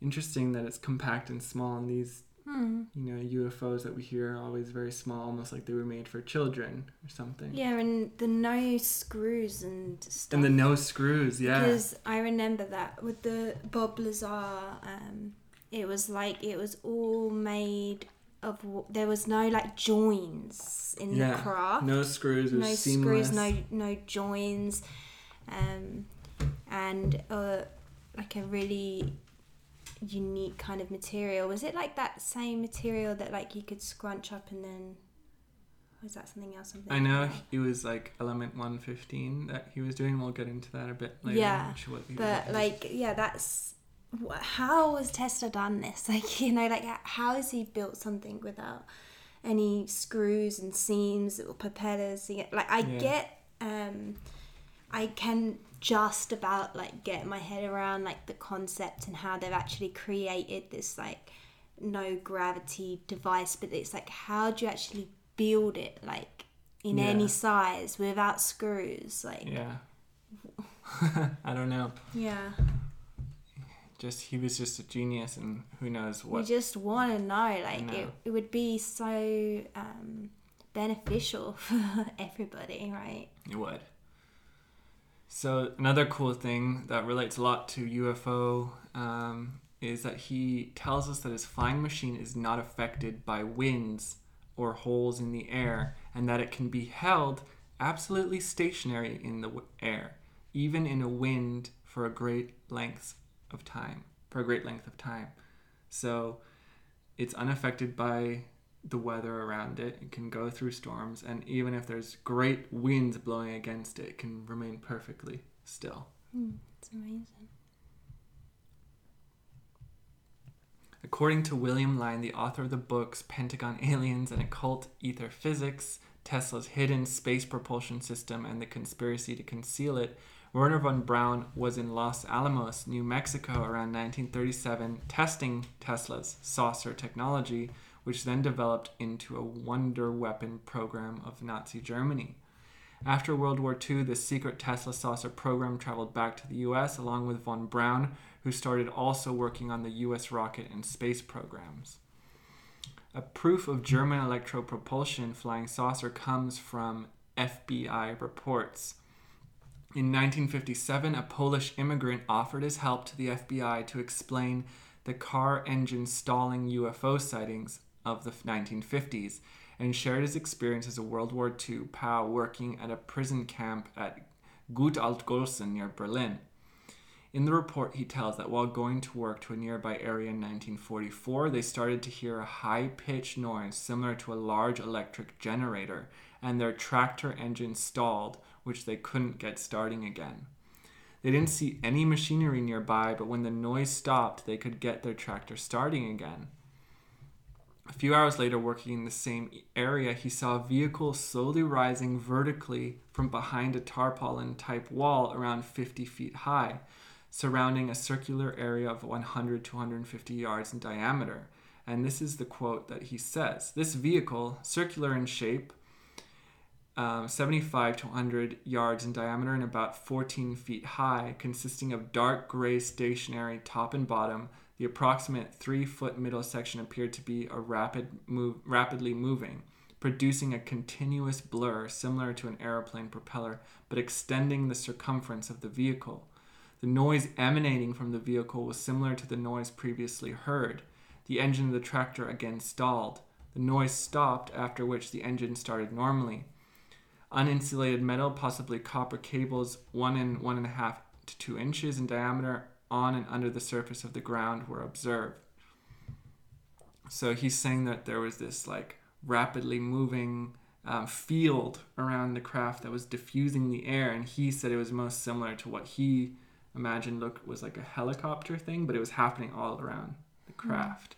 Interesting that it's compact and small, and these, Hmm. you know, UFOs that we hear are always very small, almost like they were made for children or something. Yeah, and the no screws and stuff. And the no screws, yeah. Because I remember that with the Bob Lazar, um, it was like it was all made of. There was no like joins in yeah. the craft. No screws, no seamless. screws, no no joins, um, and uh, like a really unique kind of material. Was it like that same material that like you could scrunch up and then? Was that something else? I'm I know of? it was like element 115 that he was doing. We'll get into that a bit later. Yeah, what But like, yeah, that's how has Tesla done this? Like, you know, like how has he built something without any screws and seams or propellers? Like, I Yeah. get, um, I can just about like get my head around like the concept and how they've actually created this like no gravity device, but it's like how do you actually build it like in Yeah. any size without screws? Like, yeah. I don't know. yeah. Just he was just a genius, and who knows We what. just want to know, like know. it, it would be so um, beneficial for everybody, right? It would. So another cool thing that relates a lot to UFO um, is that he tells us that his flying machine is not affected by winds or holes in the air, and that it can be held absolutely stationary in the air, even in a wind for a great length of time. For a great length of time, so it's unaffected by the weather around it. It can go through storms, and even if there's great winds blowing against it, it can remain perfectly still. Hmm, it's amazing. According to William Lyne, the author of the books Pentagon Aliens and Occult Ether Physics, Tesla's hidden space propulsion system, and the conspiracy to conceal it, Wernher von Braun was in Los Alamos, New Mexico around 1937 testing Tesla's saucer technology, which then developed into a wonder weapon program of Nazi Germany. After World War II, the secret Tesla saucer program traveled back to the US along with von Braun, who started also working on the US rocket and space programs. A proof of German electropropulsion flying saucer comes from FBI reports. In 1957, a Polish immigrant offered his help to the FBI to explain the car engine stalling UFO sightings of the 1950s and shared his experience as a World War II POW working at a prison camp at Gut Altgolsen near Berlin. In the report, he tells that while going to work to a nearby area in 1944, they started to hear a high pitched noise similar to a large electric generator, and their tractor engine stalled, which they couldn't get starting again. They didn't see any machinery nearby, but when the noise stopped, they could get their tractor starting again. A few hours later, working in the same area, he saw a vehicle slowly rising vertically from behind a tarpaulin type wall around 50 feet high, surrounding a circular area of 100 to 150 yards in diameter. And this is the quote that he says This vehicle, circular in shape, um, 75 to 100 yards in diameter and about 14 feet high, consisting of dark gray stationary top and bottom. The approximate three foot middle section appeared to be a rapid move, rapidly moving, producing a continuous blur similar to an aeroplane propeller, but extending the circumference of the vehicle. The noise emanating from the vehicle was similar to the noise previously heard. The engine of the tractor again stalled. The noise stopped, after which the engine started normally. Uninsulated metal, possibly copper cables, one and one and a half to two inches in diameter, on and under the surface of the ground were observed. So he's saying that there was this like rapidly moving um, field around the craft that was diffusing the air, and he said it was most similar to what he imagined looked was like a helicopter thing, but it was happening all around the craft.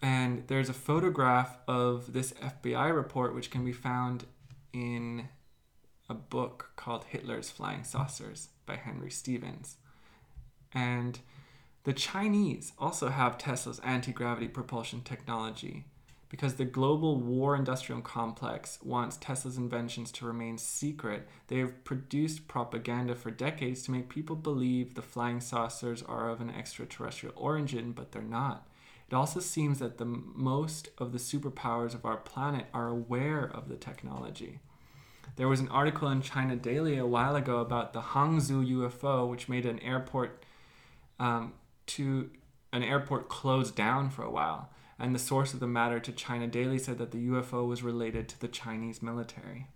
And there's a photograph of this FBI report, which can be found in a book called Hitler's Flying Saucers by Henry Stevens. And the Chinese also have Tesla's anti gravity propulsion technology because the global war industrial complex wants Tesla's inventions to remain secret. They have produced propaganda for decades to make people believe the flying saucers are of an extraterrestrial origin, but they're not. It also seems that the most of the superpowers of our planet are aware of the technology. There was an article in China Daily a while ago about the Hangzhou UFO, which made an airport um, to an airport closed down for a while. And the source of the matter to China Daily said that the UFO was related to the Chinese military.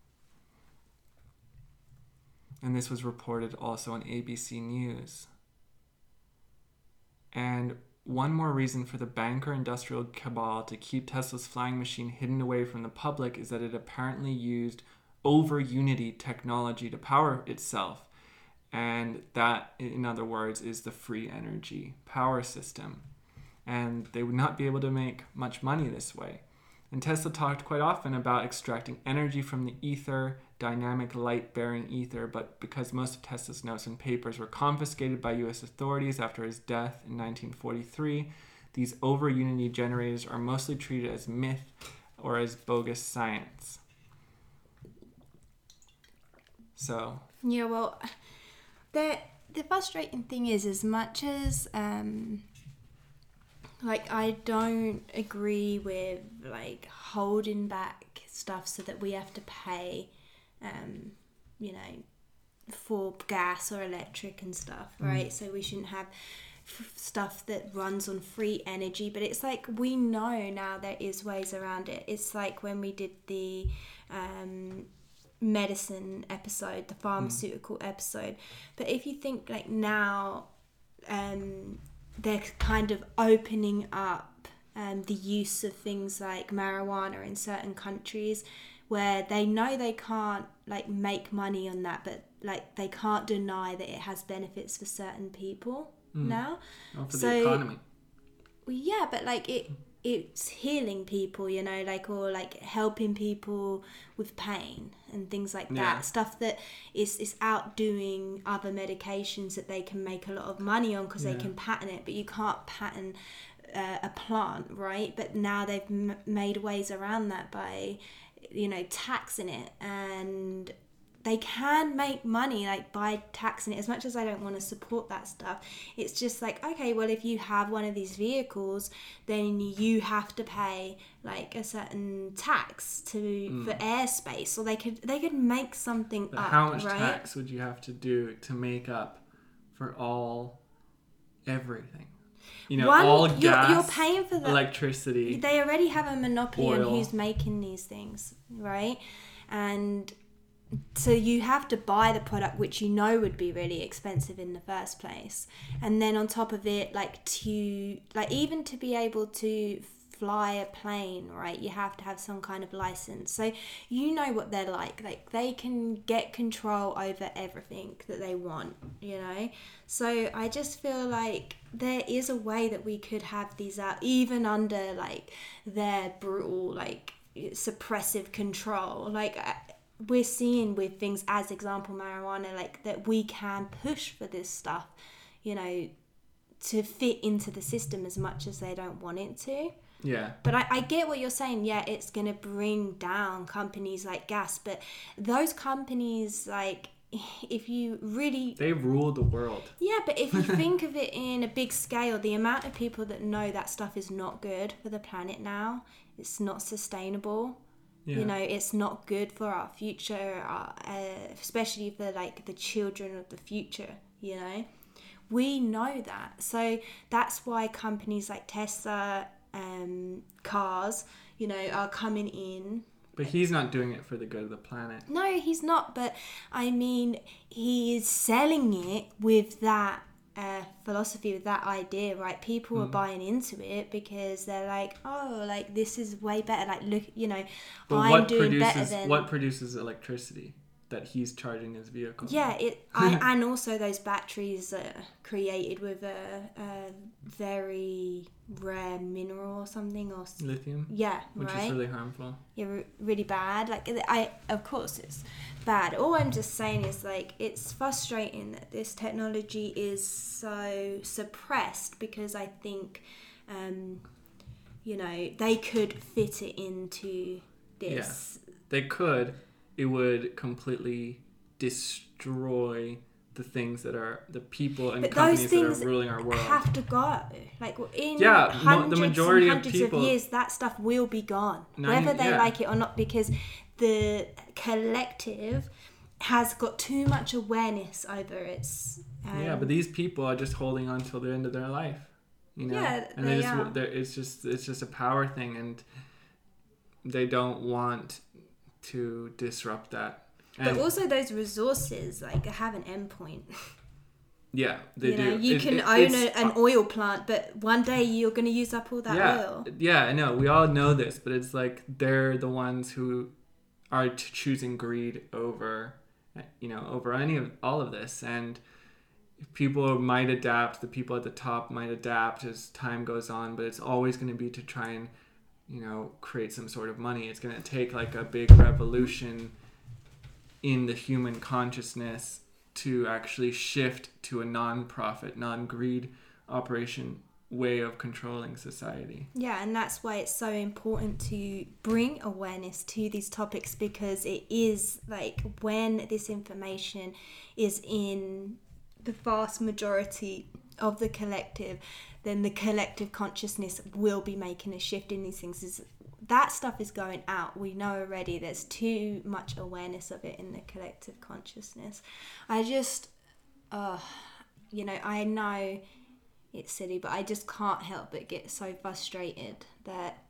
And this was reported also on ABC News. And one more reason for the banker industrial cabal to keep Tesla's flying machine hidden away from the public is that it apparently used over unity technology to power itself. And that, in other words, is the free energy power system. And they would not be able to make much money this way. And Tesla talked quite often about extracting energy from the ether dynamic light bearing ether, but because most of Tesla's notes and papers were confiscated by US authorities after his death in 1943, these over unity generators are mostly treated as myth or as bogus science. So. Yeah, well, the, the frustrating thing is, as much as. Um, like I don't agree with like holding back stuff so that we have to pay um, you know, for gas or electric and stuff, mm. right? Mm. So we shouldn't have f- stuff that runs on free energy. But it's like we know now there is ways around it. It's like when we did the um, medicine episode, the pharmaceutical mm. episode. But if you think like now, um, they're kind of opening up um, the use of things like marijuana in certain countries where they know they can't like make money on that but like they can't deny that it has benefits for certain people mm. now or for so, the economy well, yeah but like it it's healing people you know like or like helping people with pain and things like yeah. that stuff that is is outdoing other medications that they can make a lot of money on because yeah. they can patent it but you can't patent uh, a plant right but now they've m- made ways around that by you know taxing it and they can make money like by taxing it as much as i don't want to support that stuff it's just like okay well if you have one of these vehicles then you have to pay like a certain tax to mm. for airspace or they could they could make something but up how much right? tax would you have to do to make up for all everything you know, One, all gas, you're, you're paying for the electricity. They already have a monopoly oil. on who's making these things, right? And so you have to buy the product which you know would be really expensive in the first place and then on top of it like to like even to be able to fly a plane, right? You have to have some kind of license. So you know what they're like. Like they can get control over everything that they want, you know? So I just feel like there is a way that we could have these out even under like their brutal like suppressive control. Like we're seeing with things as example marijuana like that we can push for this stuff, you know, to fit into the system as much as they don't want it to. Yeah. But I, I get what you're saying. Yeah, it's going to bring down companies like gas, but those companies, like, if you really. They rule the world. Yeah, but if you think of it in a big scale, the amount of people that know that stuff is not good for the planet now, it's not sustainable. Yeah. You know, it's not good for our future, our, uh, especially for like the children of the future. You know, we know that, so that's why companies like Tesla, um, cars, you know, are coming in. But he's not doing it for the good of the planet. No, he's not. But I mean, he is selling it with that uh, philosophy, with that idea, right? People Hmm. are buying into it because they're like, oh, like this is way better. Like, look, you know, But I'm what doing better than. what produces electricity that he's charging his vehicle? Yeah, it I, and also those batteries are created with a, a very rare mineral or something, or Lithium, yeah, which right. is really harmful. yeah, re- really bad. Like I, of course, it's bad. All I'm just saying is like it's frustrating that this technology is so suppressed because I think, um, you know, they could fit it into this. Yeah, They could. It would completely destroy the things that are the people and But companies that are ruling our world. Have to go. Like in Yeah, mo- the hundreds majority and of hundreds of years, that stuff will be gone, Nine- whether they yeah. like it or not, because the collective has got too much awareness over its. Um, yeah, but these people are just holding on till the end of their life. You know, Yeah, and they they just they're, it's just it's just a power thing, and they don't want to disrupt that. but also those resources like have an endpoint. yeah, they you do. know, you It- can it- own a, an oil plant, but one day you're going to use up all that yeah, oil. yeah, I know. We all know this, but it's like they're the ones who are t- choosing greed over, you know, over any of all of this, and people might adapt. The people at the top might adapt as time goes on, but it's always going to be to try and, you know, create some sort of money. It's going to take like a big revolution in the human consciousness to actually shift to a non-profit, non-greed operation way of controlling society. Yeah, and that's why it's so important to bring awareness to these topics because it is like when this information is in the vast majority of the collective, then the collective consciousness will be making a shift in these things. Is that stuff is going out. We know already there's too much awareness of it in the collective consciousness. I just, uh, you know, I know it's silly, but I just can't help but get so frustrated that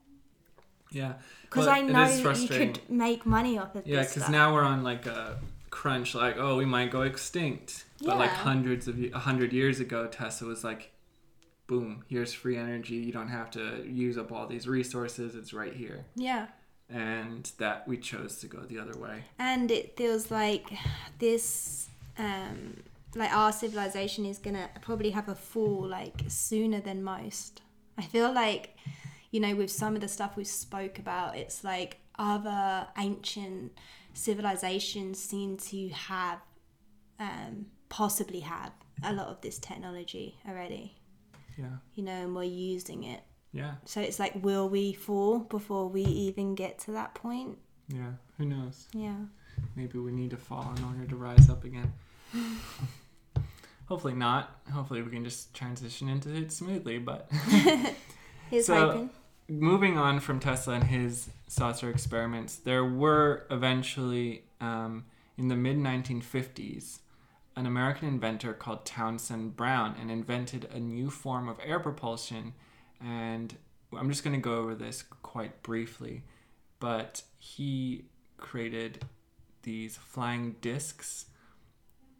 Yeah. because Well, I know you could make money off of this. Yeah, because now we're on like a crunch. Like, oh, we might go extinct. But like hundreds of a hundred years ago, Tesla was like, boom, here's free energy. You don't have to use up all these resources. It's right here. yeah, And that we chose to go the other way. and it feels like this, um, like our civilization is gonna probably have a fall like sooner than most. I feel like, you know, with some of the stuff we spoke about, it's like other ancient civilizations seem to have, um, possibly have a lot of this technology already. Yeah. You know, and we're using it. Yeah. So it's like, will we fall before we even get to that point? Yeah. Who knows? Yeah. Maybe we need to fall in order to rise up again. Hopefully not. Hopefully we can just transition into it smoothly. But Here's So- hoping. moving on from Tesla and his saucer experiments, there were eventually um, in the mid 1950s an American inventor called Townsend Brown and invented a new form of air propulsion. And I'm just going to go over this quite briefly, but he created these flying discs.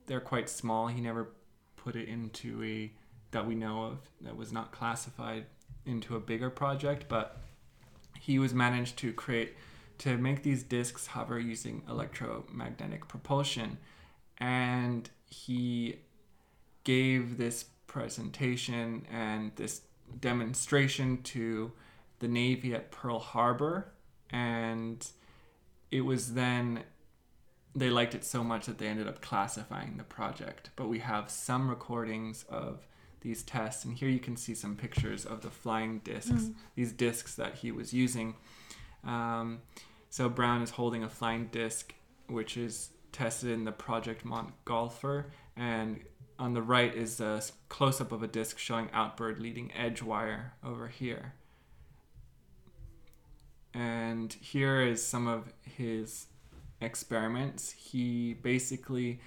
They're quite small. He never put it into a that we know of that was not classified into a bigger project, but he was managed to create to make these discs hover using electromagnetic propulsion, and he gave this presentation and this demonstration to the Navy at Pearl Harbor, and it was then they liked it so much that they ended up classifying the project. But we have some recordings of these tests. And here you can see some pictures of the flying discs, these discs that he was using. Um, so Brown is holding a flying disc, which is tested in the Project Montgolfier, and on the right is a close up of a disc showing outboard leading edge wire over here. And here is some of his experiments. He basically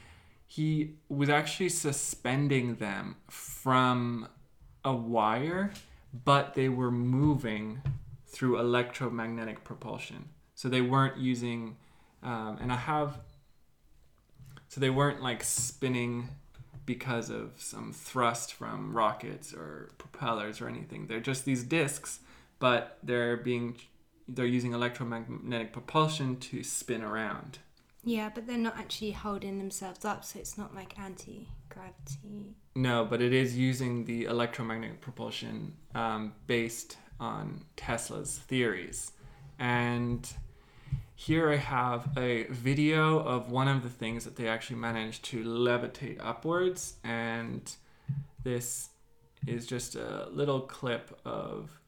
he was actually suspending them from a wire, but they were moving through electromagnetic propulsion. So they weren't using, um, and I have, so they weren't like spinning because of some thrust from rockets or propellers or anything. They're just these discs, but they're being, they're using electromagnetic propulsion to spin around. Yeah, but they're not actually holding themselves up, so it's not like anti gravity. No, but it is using the electromagnetic propulsion um, based on Tesla's theories. And here I have a video of one of the things that they actually managed to levitate upwards. And this is just a little clip of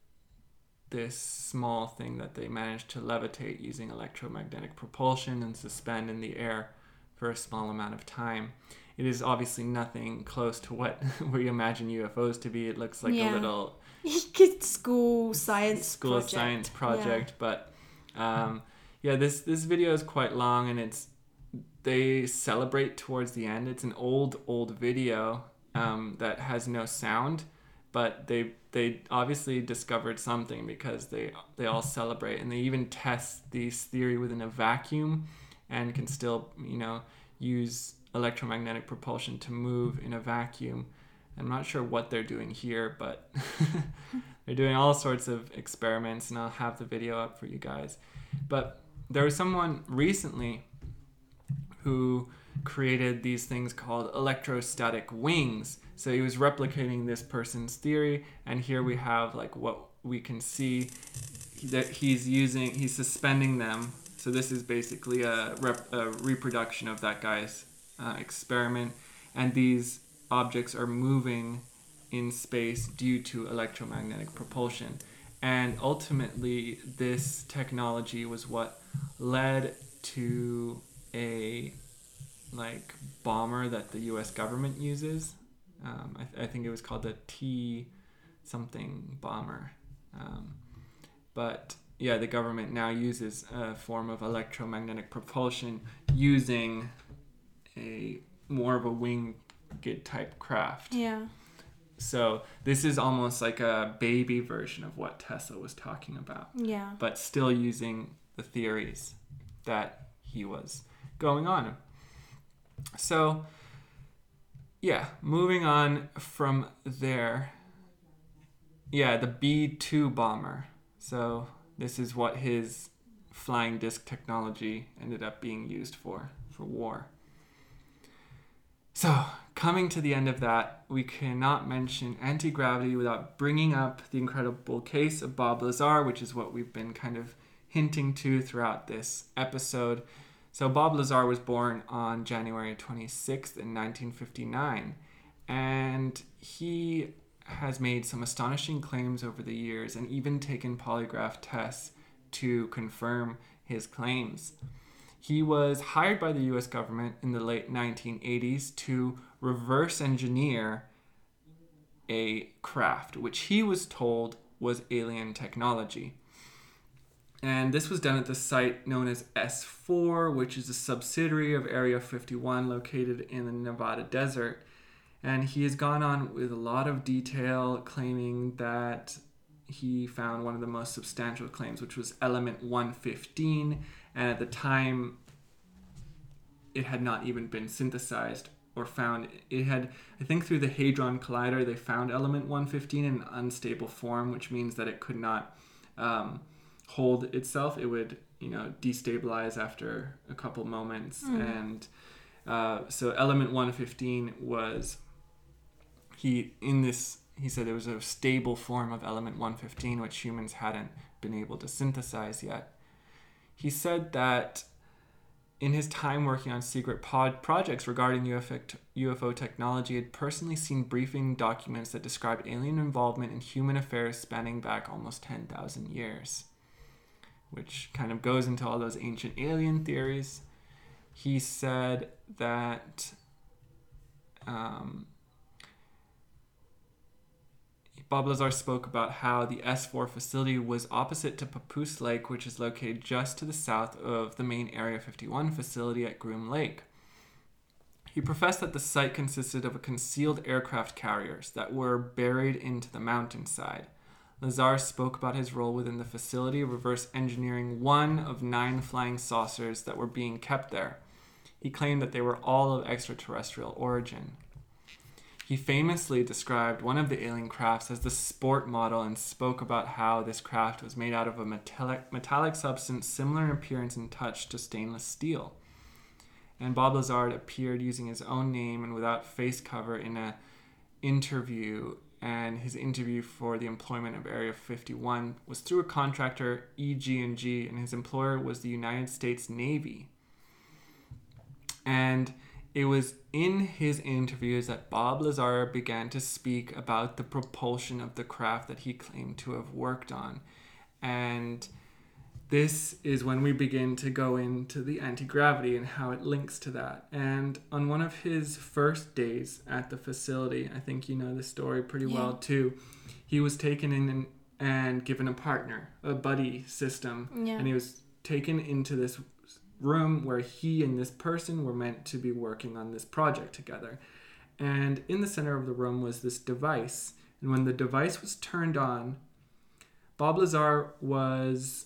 this small thing that they managed to levitate using electromagnetic propulsion and suspend in the air for a small amount of time. It is obviously nothing close to what we imagine UFOs to be. It looks like Yeah. a little school science school project. science project, but um, yeah, this this video is quite long and it's they celebrate towards the end. It's an old old video um, that has no sound, but they they obviously discovered something because they they all celebrate and they even test this theory within a vacuum and can still you know use electromagnetic propulsion to move in a vacuum. I'm not sure what they're doing here, but they're doing all sorts of experiments, and I'll have the video up for you guys. But there was someone recently who created these things called electrostatic wings. So he was replicating this person's theory, and here we have like what we can see that he's using, he's suspending them. So this is basically a, rep, a reproduction of that guy's uh, experiment, and these objects are moving in space due to electromagnetic propulsion. And ultimately, this technology was what led to a like bomber that the U.S. government uses. Um, I, th- I think it was called the T something bomber. Um, but yeah, the government now uses a form of electromagnetic propulsion using a more of a wing type craft. Yeah. So this is almost like a baby version of what Tesla was talking about, Yeah. but still using the theories that he was going on. So yeah, moving on from there. Yeah, the B2 bomber. So this is what his flying disc technology ended up being used for for war. So, coming to the end of that, we cannot mention anti gravity without bringing up the incredible case of Bob Lazar, which is what we've been kind of hinting to throughout this episode. So, Bob Lazar was born on January 26th in 1959, and he has made some astonishing claims over the years and even taken polygraph tests to confirm his claims. He was hired by the US government in the late 1980s to reverse engineer a craft, which he was told was alien technology. And this was done at the site known as S4, which is a subsidiary of Area 51 located in the Nevada desert. And he has gone on with a lot of detail claiming that he found one of the most substantial claims, which was element 115. And at the time, it had not even been synthesized or found. It had, I think, through the Hadron Collider, they found element 115 in an unstable form, which means that it could not um, hold itself. It would, you know, destabilize after a couple moments. And uh, so, element 115 was he in this he said there was a stable form of element 115 which humans hadn't been able to synthesize yet he said that in his time working on secret pod projects regarding UFO, technology, had personally seen briefing documents that described alien involvement in human affairs spanning back almost 10,000 years, which kind of goes into all those ancient alien theories. He said that um, Bob Lazar spoke about how the S4 facility was opposite to Papoose Lake, which is located just to the south of the main Area 51 facility at Groom Lake. He professed that the site consisted of a concealed aircraft carriers that were buried into the mountainside. Lazar spoke about his role within the facility, reverse engineering one of nine flying saucers that were being kept there. He claimed that they were all of extraterrestrial origin. He famously described one of the alien crafts as the sport model and spoke about how this craft was made out of a metallic, metallic substance similar in appearance and touch to stainless steel. And Bob Lazar appeared using his own name and without face cover in an interview and his interview for the employment of Area 51 was through a contractor EG&G and his employer was the United States Navy. And it was in his interviews that Bob Lazar began to speak about the propulsion of the craft that he claimed to have worked on. And this is when we begin to go into the anti gravity and how it links to that. And on one of his first days at the facility, I think you know the story pretty yeah. well too, he was taken in and, and given a partner, a buddy system. Yeah. And he was taken into this room where he and this person were meant to be working on this project together. And in the center of the room was this device. And when the device was turned on, Bob Lazar was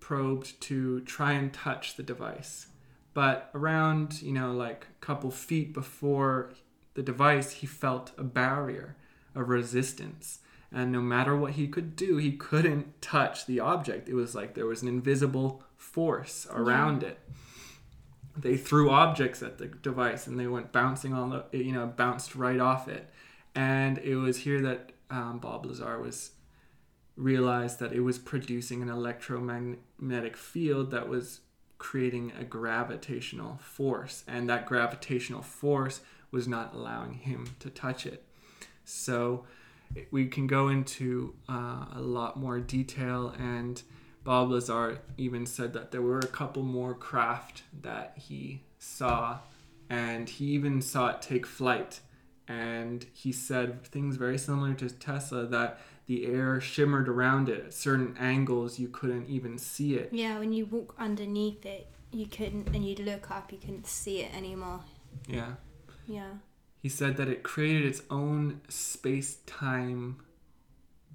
probed to try and touch the device. But around, you know, like a couple feet before the device, he felt a barrier, a resistance. And no matter what he could do, he couldn't touch the object. It was like there was an invisible force around yeah. it. They threw objects at the device and they went bouncing on the, you know, bounced right off it. And it was here that um, Bob Lazar was realized that it was producing an electromagnetic field that was creating a gravitational force. And that gravitational force was not allowing him to touch it. So we can go into uh, a lot more detail and Bob Lazar even said that there were a couple more craft that he saw, and he even saw it take flight. And he said things very similar to Tesla that the air shimmered around it at certain angles, you couldn't even see it. Yeah, when you walk underneath it, you couldn't, and you'd look up, you couldn't see it anymore. Yeah. Yeah. He said that it created its own space time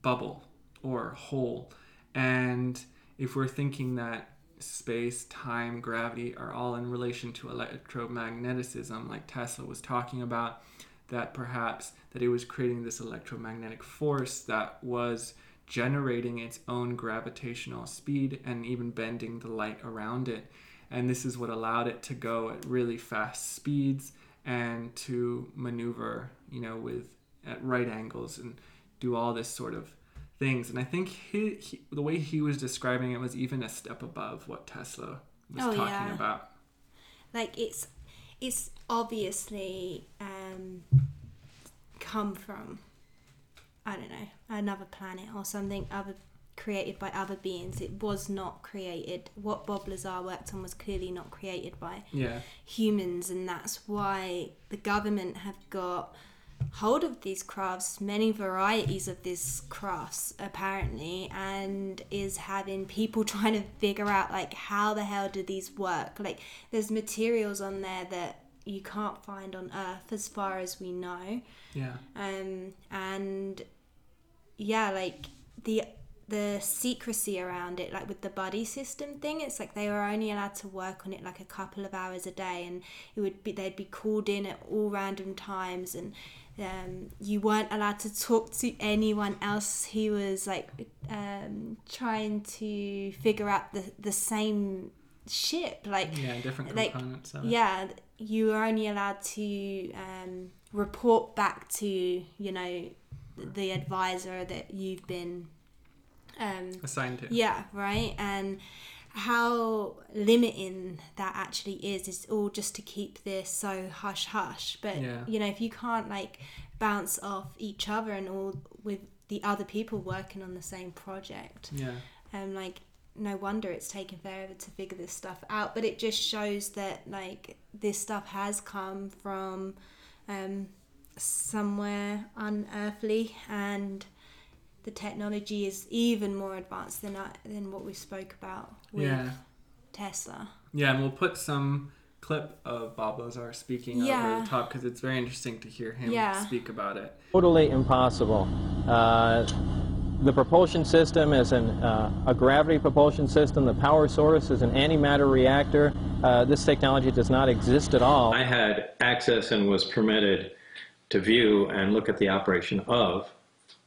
bubble or hole. And if we're thinking that space, time, gravity are all in relation to electromagnetism, like Tesla was talking about, that perhaps that it was creating this electromagnetic force that was generating its own gravitational speed and even bending the light around it. And this is what allowed it to go at really fast speeds and to maneuver, you know, with at right angles and do all this sort of things. And I think he, he, the way he was describing it was even a step above what Tesla was oh, talking yeah. about. Like it's it's obviously um, come from I don't know another planet or something other created by other beings. It was not created. What Bob Lazar worked on was clearly not created by yeah. humans, and that's why the government have got hold of these crafts, many varieties of these crafts apparently, and is having people trying to figure out like how the hell do these work? Like there's materials on there that you can't find on Earth as far as we know. Yeah. Um and yeah, like the the secrecy around it like with the buddy system thing it's like they were only allowed to work on it like a couple of hours a day and it would be they'd be called in at all random times and um, you weren't allowed to talk to anyone else. Who was like um, trying to figure out the, the same ship like yeah different like, components yeah you were only allowed to um, report back to you know the advisor that you've been um, assigned to. yeah right? And how limiting that actually is it's all just to keep this so hush hush but Yeah. you know if you can't like bounce off each other and all with the other people working on the same project Yeah. um like no wonder it's taken forever to figure this stuff out but it just shows that like this stuff has come from um somewhere unearthly and the technology is even more advanced than I, than what we spoke about with Yeah. Tesla. Yeah, and we'll put some clip of Bob Lazar speaking over the top because it's very interesting to hear him Yeah. speak about it. Totally impossible. Uh, the propulsion system is an, uh, a gravity propulsion system. The power source is an antimatter reactor. Uh, this technology does not exist at all. I had access and was permitted to view and look at the operation of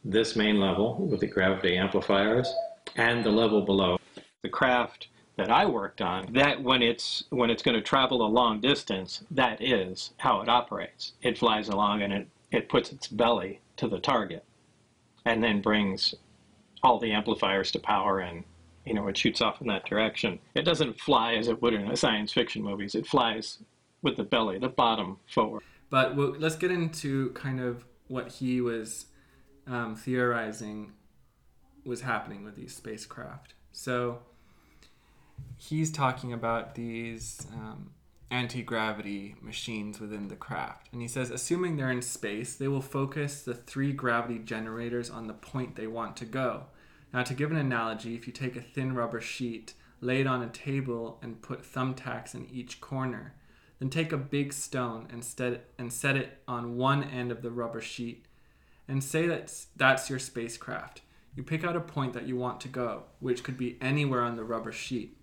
this main level with the gravity amplifiers and the level below. The craft that I worked on, that when it's when it's going to travel a long distance, that is how it operates. It flies along and it, it puts its belly to the target and then brings all the amplifiers to power and you know it shoots off in that direction. It doesn't fly as it would in science fiction movies. It flies with the belly, the bottom forward. But we'll, let's get into kind of what he was um, theorizing was happening with these spacecraft. So he's talking about these um, anti gravity machines within the craft. And he says, assuming they're in space, they will focus the three gravity generators on the point they want to go. Now, to give an analogy, if you take a thin rubber sheet, lay it on a table, and put thumbtacks in each corner, then take a big stone and, and set it on one end of the rubber sheet and say that that's your spacecraft. You pick out a point that you want to go, which could be anywhere on the rubber sheet.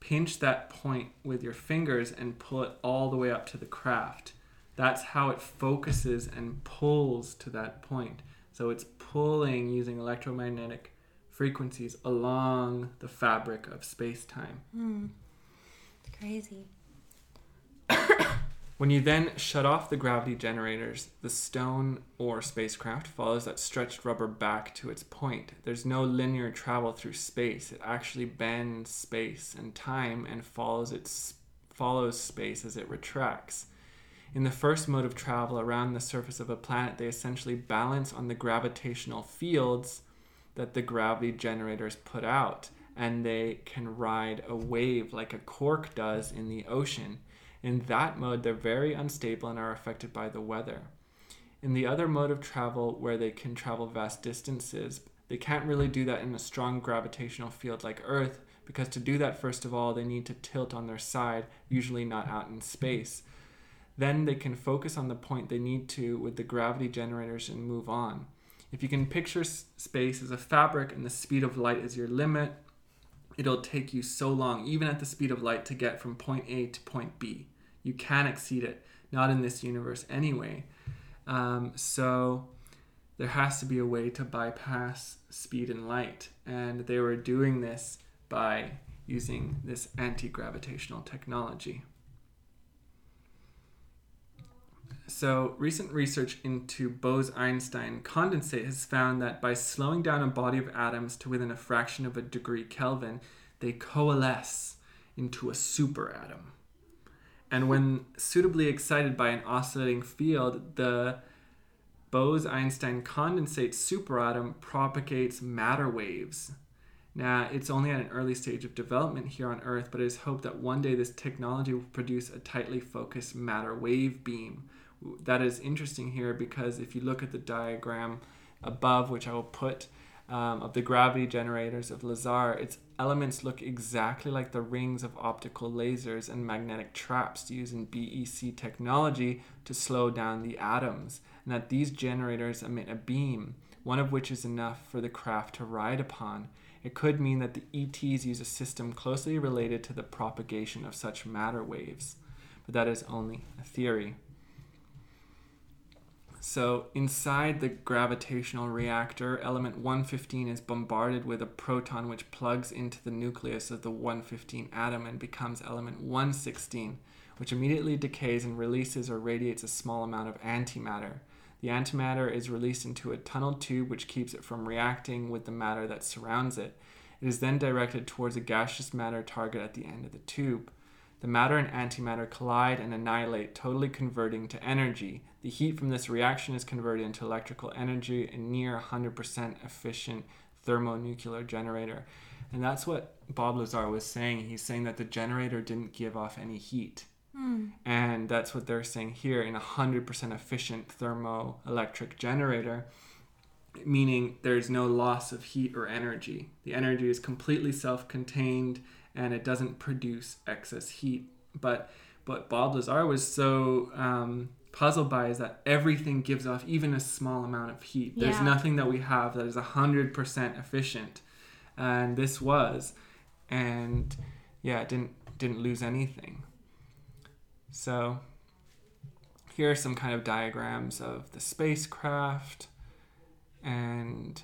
Pinch that point with your fingers and pull it all the way up to the craft. That's how it focuses and pulls to that point. So it's pulling using electromagnetic frequencies along the fabric of space time. Hmm. It's crazy. When you then shut off the gravity generators, the stone or spacecraft follows that stretched rubber back to its point. There's no linear travel through space. It actually bends space and time and follows its follows space as it retracts. In the first mode of travel around the surface of a planet, they essentially balance on the gravitational fields that the gravity generators put out, and they can ride a wave like a cork does in the ocean. In that mode, they're very unstable and are affected by the weather. In the other mode of travel, where they can travel vast distances, they can't really do that in a strong gravitational field like Earth, because to do that, first of all, they need to tilt on their side, usually not out in space. Then they can focus on the point they need to with the gravity generators and move on. If you can picture space as a fabric and the speed of light is your limit, it'll take you so long, even at the speed of light, to get from point A to point B. You can exceed it, not in this universe anyway. Um, so there has to be a way to bypass speed and light, and they were doing this by using this anti gravitational technology. So, recent research into Bose Einstein condensate has found that by slowing down a body of atoms to within a fraction of a degree Kelvin, they coalesce into a superatom. And when suitably excited by an oscillating field, the Bose Einstein condensate superatom propagates matter waves. Now, it's only at an early stage of development here on Earth, but it is hoped that one day this technology will produce a tightly focused matter wave beam. That is interesting here because if you look at the diagram above, which I will put, um, of the gravity generators of Lazar, its elements look exactly like the rings of optical lasers and magnetic traps used in BEC technology to slow down the atoms, and that these generators emit a beam, one of which is enough for the craft to ride upon. It could mean that the ETs use a system closely related to the propagation of such matter waves, but that is only a theory. So, inside the gravitational reactor, element 115 is bombarded with a proton which plugs into the nucleus of the 115 atom and becomes element 116, which immediately decays and releases or radiates a small amount of antimatter. The antimatter is released into a tunnel tube which keeps it from reacting with the matter that surrounds it. It is then directed towards a gaseous matter target at the end of the tube. The matter and antimatter collide and annihilate, totally converting to energy. The heat from this reaction is converted into electrical energy in near 100% efficient thermonuclear generator. And that's what Bob Lazar was saying. He's saying that the generator didn't give off any heat. And that's what they're saying here in a 100% efficient thermoelectric generator, meaning there's no loss of heat or energy. The energy is completely self contained and it doesn't produce excess heat. But what Bob Lazar was so um, puzzled by is that everything gives off even a small amount of heat. There's Yeah. nothing that we have that is 100% efficient. And this was. And yeah, it didn't, didn't lose anything. So here are some kind of diagrams of the spacecraft and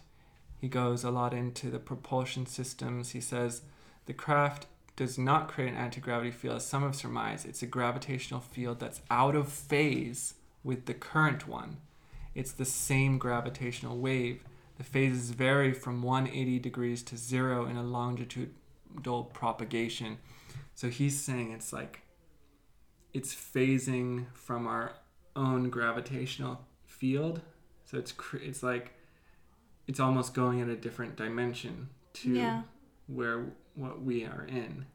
he goes a lot into the propulsion systems. He says the craft does not create an anti-gravity field as some have surmised. It's a gravitational field that's out of phase with the current one. It's the same gravitational wave. The phases vary from 180 degrees to zero in a longitudinal propagation. So he's saying it's like it's phasing from our own gravitational field. So it's cr- it's like it's almost going in a different dimension to Yeah. where what we are in.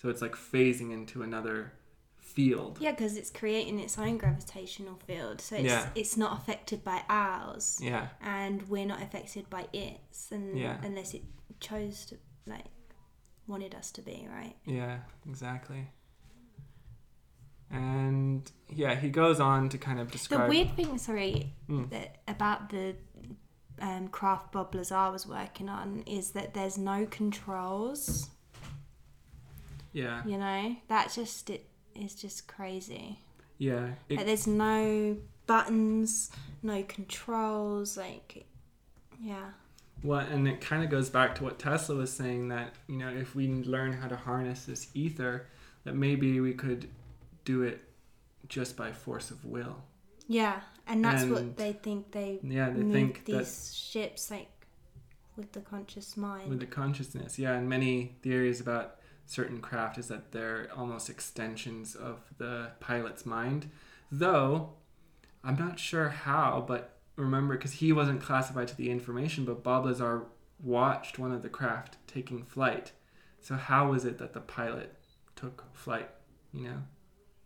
So it's like phasing into another field. Yeah, because it's creating its own gravitational field, so it's Yeah. it's not affected by ours, Yeah. and we're not affected by its, and Yeah. unless it chose to like wanted us to be, right? Yeah, exactly. And yeah, he goes on to kind of describe The weird thing, sorry, Mm. that about the um, craft Bob Lazar was working on is that there's no controls. Yeah. You know, that just it is just crazy. Yeah. It- Like, there's no buttons, no controls. Like, yeah, Well, and it kind of goes back to what Tesla was saying that, you know, if we learn how to harness this ether, that maybe we could do it just by force of will. Yeah, and that's And- what they think they Yeah, they think that these ships like with the conscious mind. with the consciousness. Yeah, and many theories about certain craft is that they're almost extensions of the pilot's mind. Though, I'm not sure how, but remember, because he wasn't classified to the information, but Bob Lazar watched one of the craft taking flight. So, how was it that the pilot took flight? You know?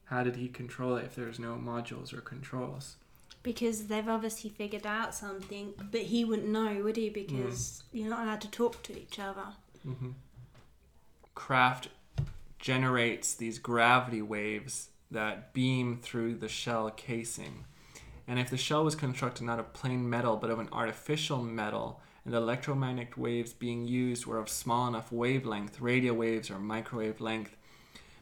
How did he control it if there's no modules or controls? Because they've obviously figured out something, but he wouldn't know, would he? Because Mm. you're not allowed to talk to each other. hmm. craft generates these gravity waves that beam through the shell casing. And if the shell was constructed not of plain metal but of an artificial metal, and the electromagnetic waves being used were of small enough wavelength, radio waves or microwave length,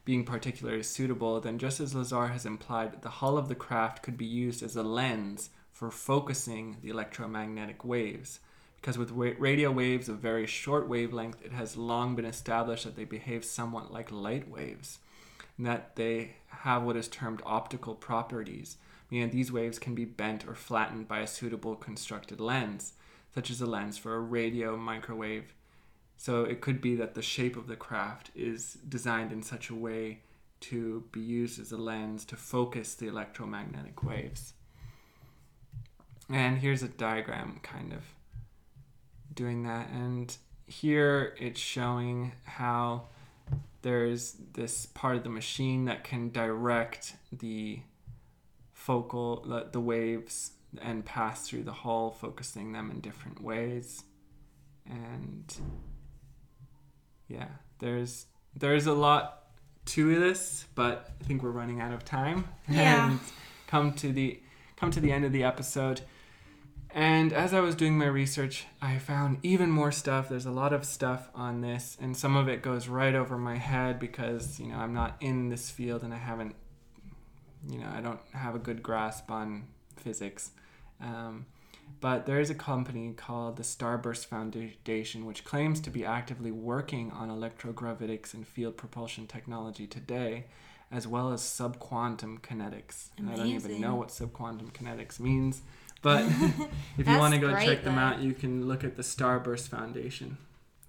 being particularly suitable, then just as Lazar has implied, the hull of the craft could be used as a lens for focusing the electromagnetic waves. Because with radio waves of very short wavelength, it has long been established that they behave somewhat like light waves, and that they have what is termed optical properties, meaning these waves can be bent or flattened by a suitable constructed lens, such as a lens for a radio microwave so it could be that the shape of the craft is designed in such a way to be used as a lens to focus the electromagnetic waves. And here's a diagram kind of doing that. And here it's showing how there's this part of the machine that can direct the focal, the, the waves and pass through the hull, focusing them in different ways. And yeah, there's there's a lot to this, but I think we're running out of time Yeah. and come to the come to the end of the episode. And as I was doing my research, I found even more stuff. There's a lot of stuff on this, and some of it goes right over my head because you know I'm not in this field and I haven't, you know, I don't have a good grasp on physics. Um, but there is a company called the Starburst Foundation which claims to be actively working on electrogravitics and field propulsion technology today, as well as subquantum kinetics. And I don't even know what subquantum kinetics means, but if you want to go great, check them though. out, you can look at the Starburst Foundation.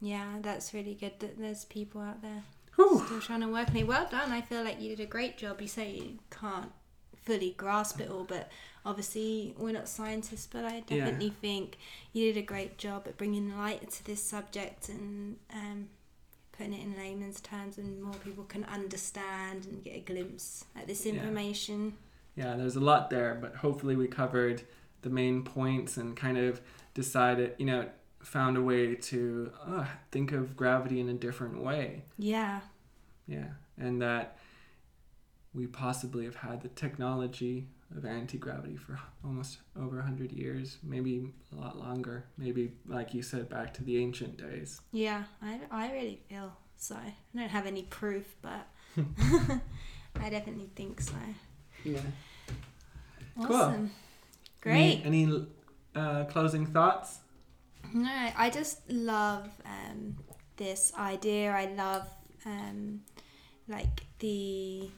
Yeah, that's really good that there's people out there Whew. still trying to work on it. Well done. I feel like you did a great job. You say you can't fully grasp it all, but obviously we're not scientists, but I Yeah. definitely think you did a great job at bringing light to this subject and um, putting it in layman's terms and more people can understand and get a glimpse at this Yeah. information. Yeah, there's a lot there, but hopefully we covered the main points and kind of decided, you know, found a way to uh, think of gravity in a different way. Yeah. Yeah, and that we possibly have had the technology of anti gravity for almost over 100 years, maybe a lot longer. Maybe, like you said, back to the ancient days. Yeah, I, I really feel so. I don't have any proof, but I definitely think so. Yeah. Awesome. Great. Any, any uh, closing thoughts? No, I just love um, this idea. I love um, like the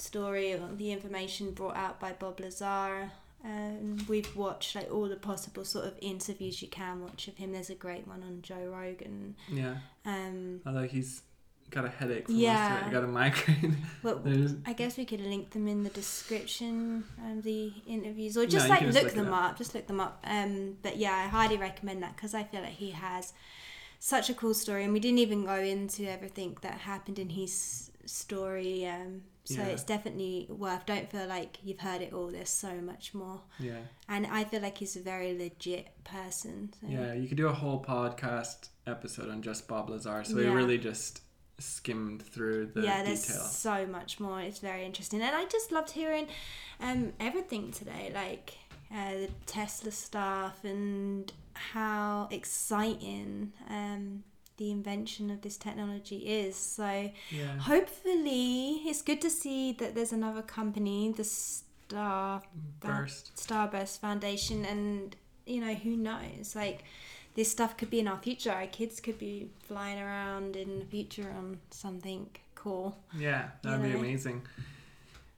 story or the information brought out by Bob Lazar. Um, we've watched like all the possible sort of interviews you can watch of him. There's a great one on Joe Rogan. Yeah. Um, Although he's got a headache from Yeah. most got a migraine. but I guess we could link them in the description, um, the interviews, or just you like look, just look them up. Just look them up. Um, but yeah, I highly recommend that because I feel like he has such a cool story, and we didn't even go into everything that happened in his story. Um, so Yeah. it's definitely worth. Don't feel like you've heard it all. There's so much more, yeah. and I feel like he's a very legit person. So. Yeah, you could do a whole podcast episode on just Bob Lazar. So we really just skimmed through the yeah, there's detail. so much more. It's very interesting, and I just loved hearing um, everything today, like uh, the Tesla stuff and how exciting um, the invention of this technology is. So Yeah. hopefully, it's good to see that there's another company, the Star Burst. Starburst Foundation, and you know who knows, like. This stuff could be in our future. Our kids could be flying around in the future on something cool. Yeah, that'd You be amazing.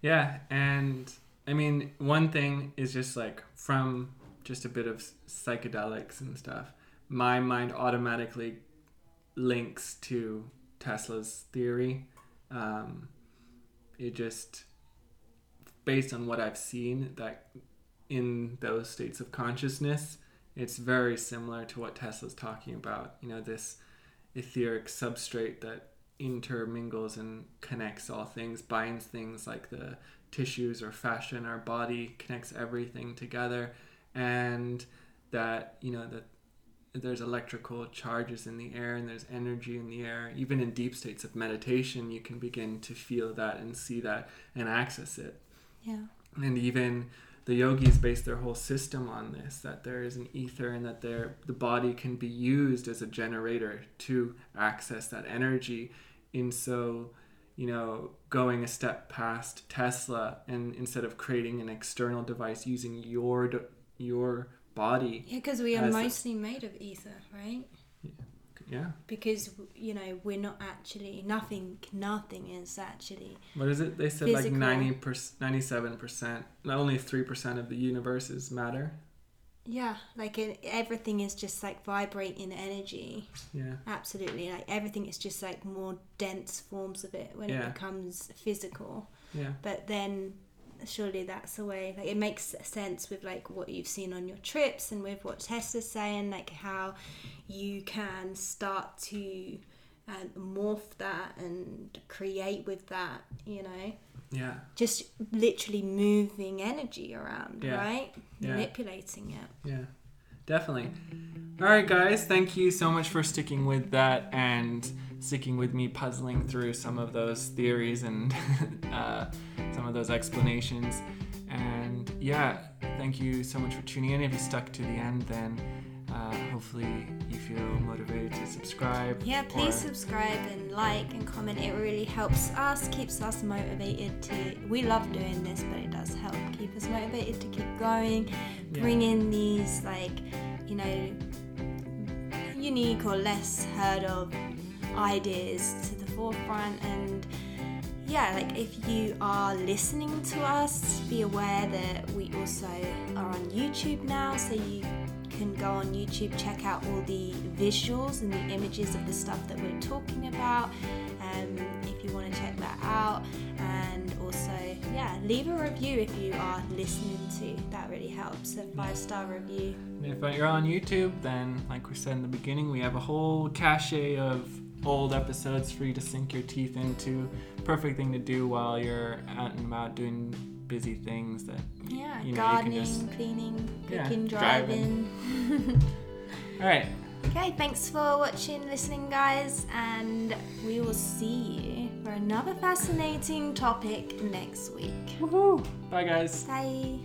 Yeah, and I mean, one thing is just like from just a bit of psychedelics and stuff, my mind automatically links to Tesla's theory. Um, it just, based on what I've seen, that in those states of consciousness, it's very similar to what Tesla's talking about. You know, this etheric substrate that intermingles and connects all things, binds things like the tissues or fascia in our body, connects everything together, and that you know that there's electrical charges in the air and there's energy in the air. Even in deep states of meditation, you can begin to feel that and see that and access it Yeah. and even the yogis base their whole system on this that there is an ether and that there the body can be used as a generator to access that energy and so you know going a step past tesla and instead of creating an external device using your your body Yeah, because we are As the- mostly made of ether, right? yeah Because you know we're not actually nothing. Nothing is actually. what is it they said like Physical. 90 97% not only 3% of the universe is matter Yeah, like it, everything is just like vibrating energy. yeah Absolutely, like everything is just like more dense forms of it when Yeah. it becomes physical. yeah But then surely that's the way like it makes sense with like what you've seen on your trips and with what Tesla's saying like how you can start to um, morph that and create with that you know yeah just literally moving energy around Yeah. right Yeah. manipulating it Yeah, definitely. All right, guys, thank you so much for sticking with that and sticking with me puzzling through some of those theories and uh, some of those explanations. And yeah, thank you so much for tuning in. If you stuck to the end, then uh, hopefully you feel motivated to subscribe. yeah please or- subscribe and like and comment it really helps us keeps us motivated to we love doing this but it does help keep us motivated to keep going Yeah. bring in these like you know unique or less heard of ideas to the forefront and yeah like if you are listening to us be aware that we also are on youtube now so you can go on YouTube, check out all the visuals and the images of the stuff that we're talking about. Um, if you want to check that out, and also, yeah, leave a review if you are listening to. That really helps. A five star review. If you're on YouTube, then like we said in the beginning, we have a whole cache of old episodes for you to sink your teeth into. Perfect thing to do while you're out and about doing busy things that Yeah, you know, you can gardening, just- cleaning, Yeah, cooking, driving. driving. all right okay, thanks for watching, listening, guys, and we will see you for another fascinating topic next week. bye guys Bye.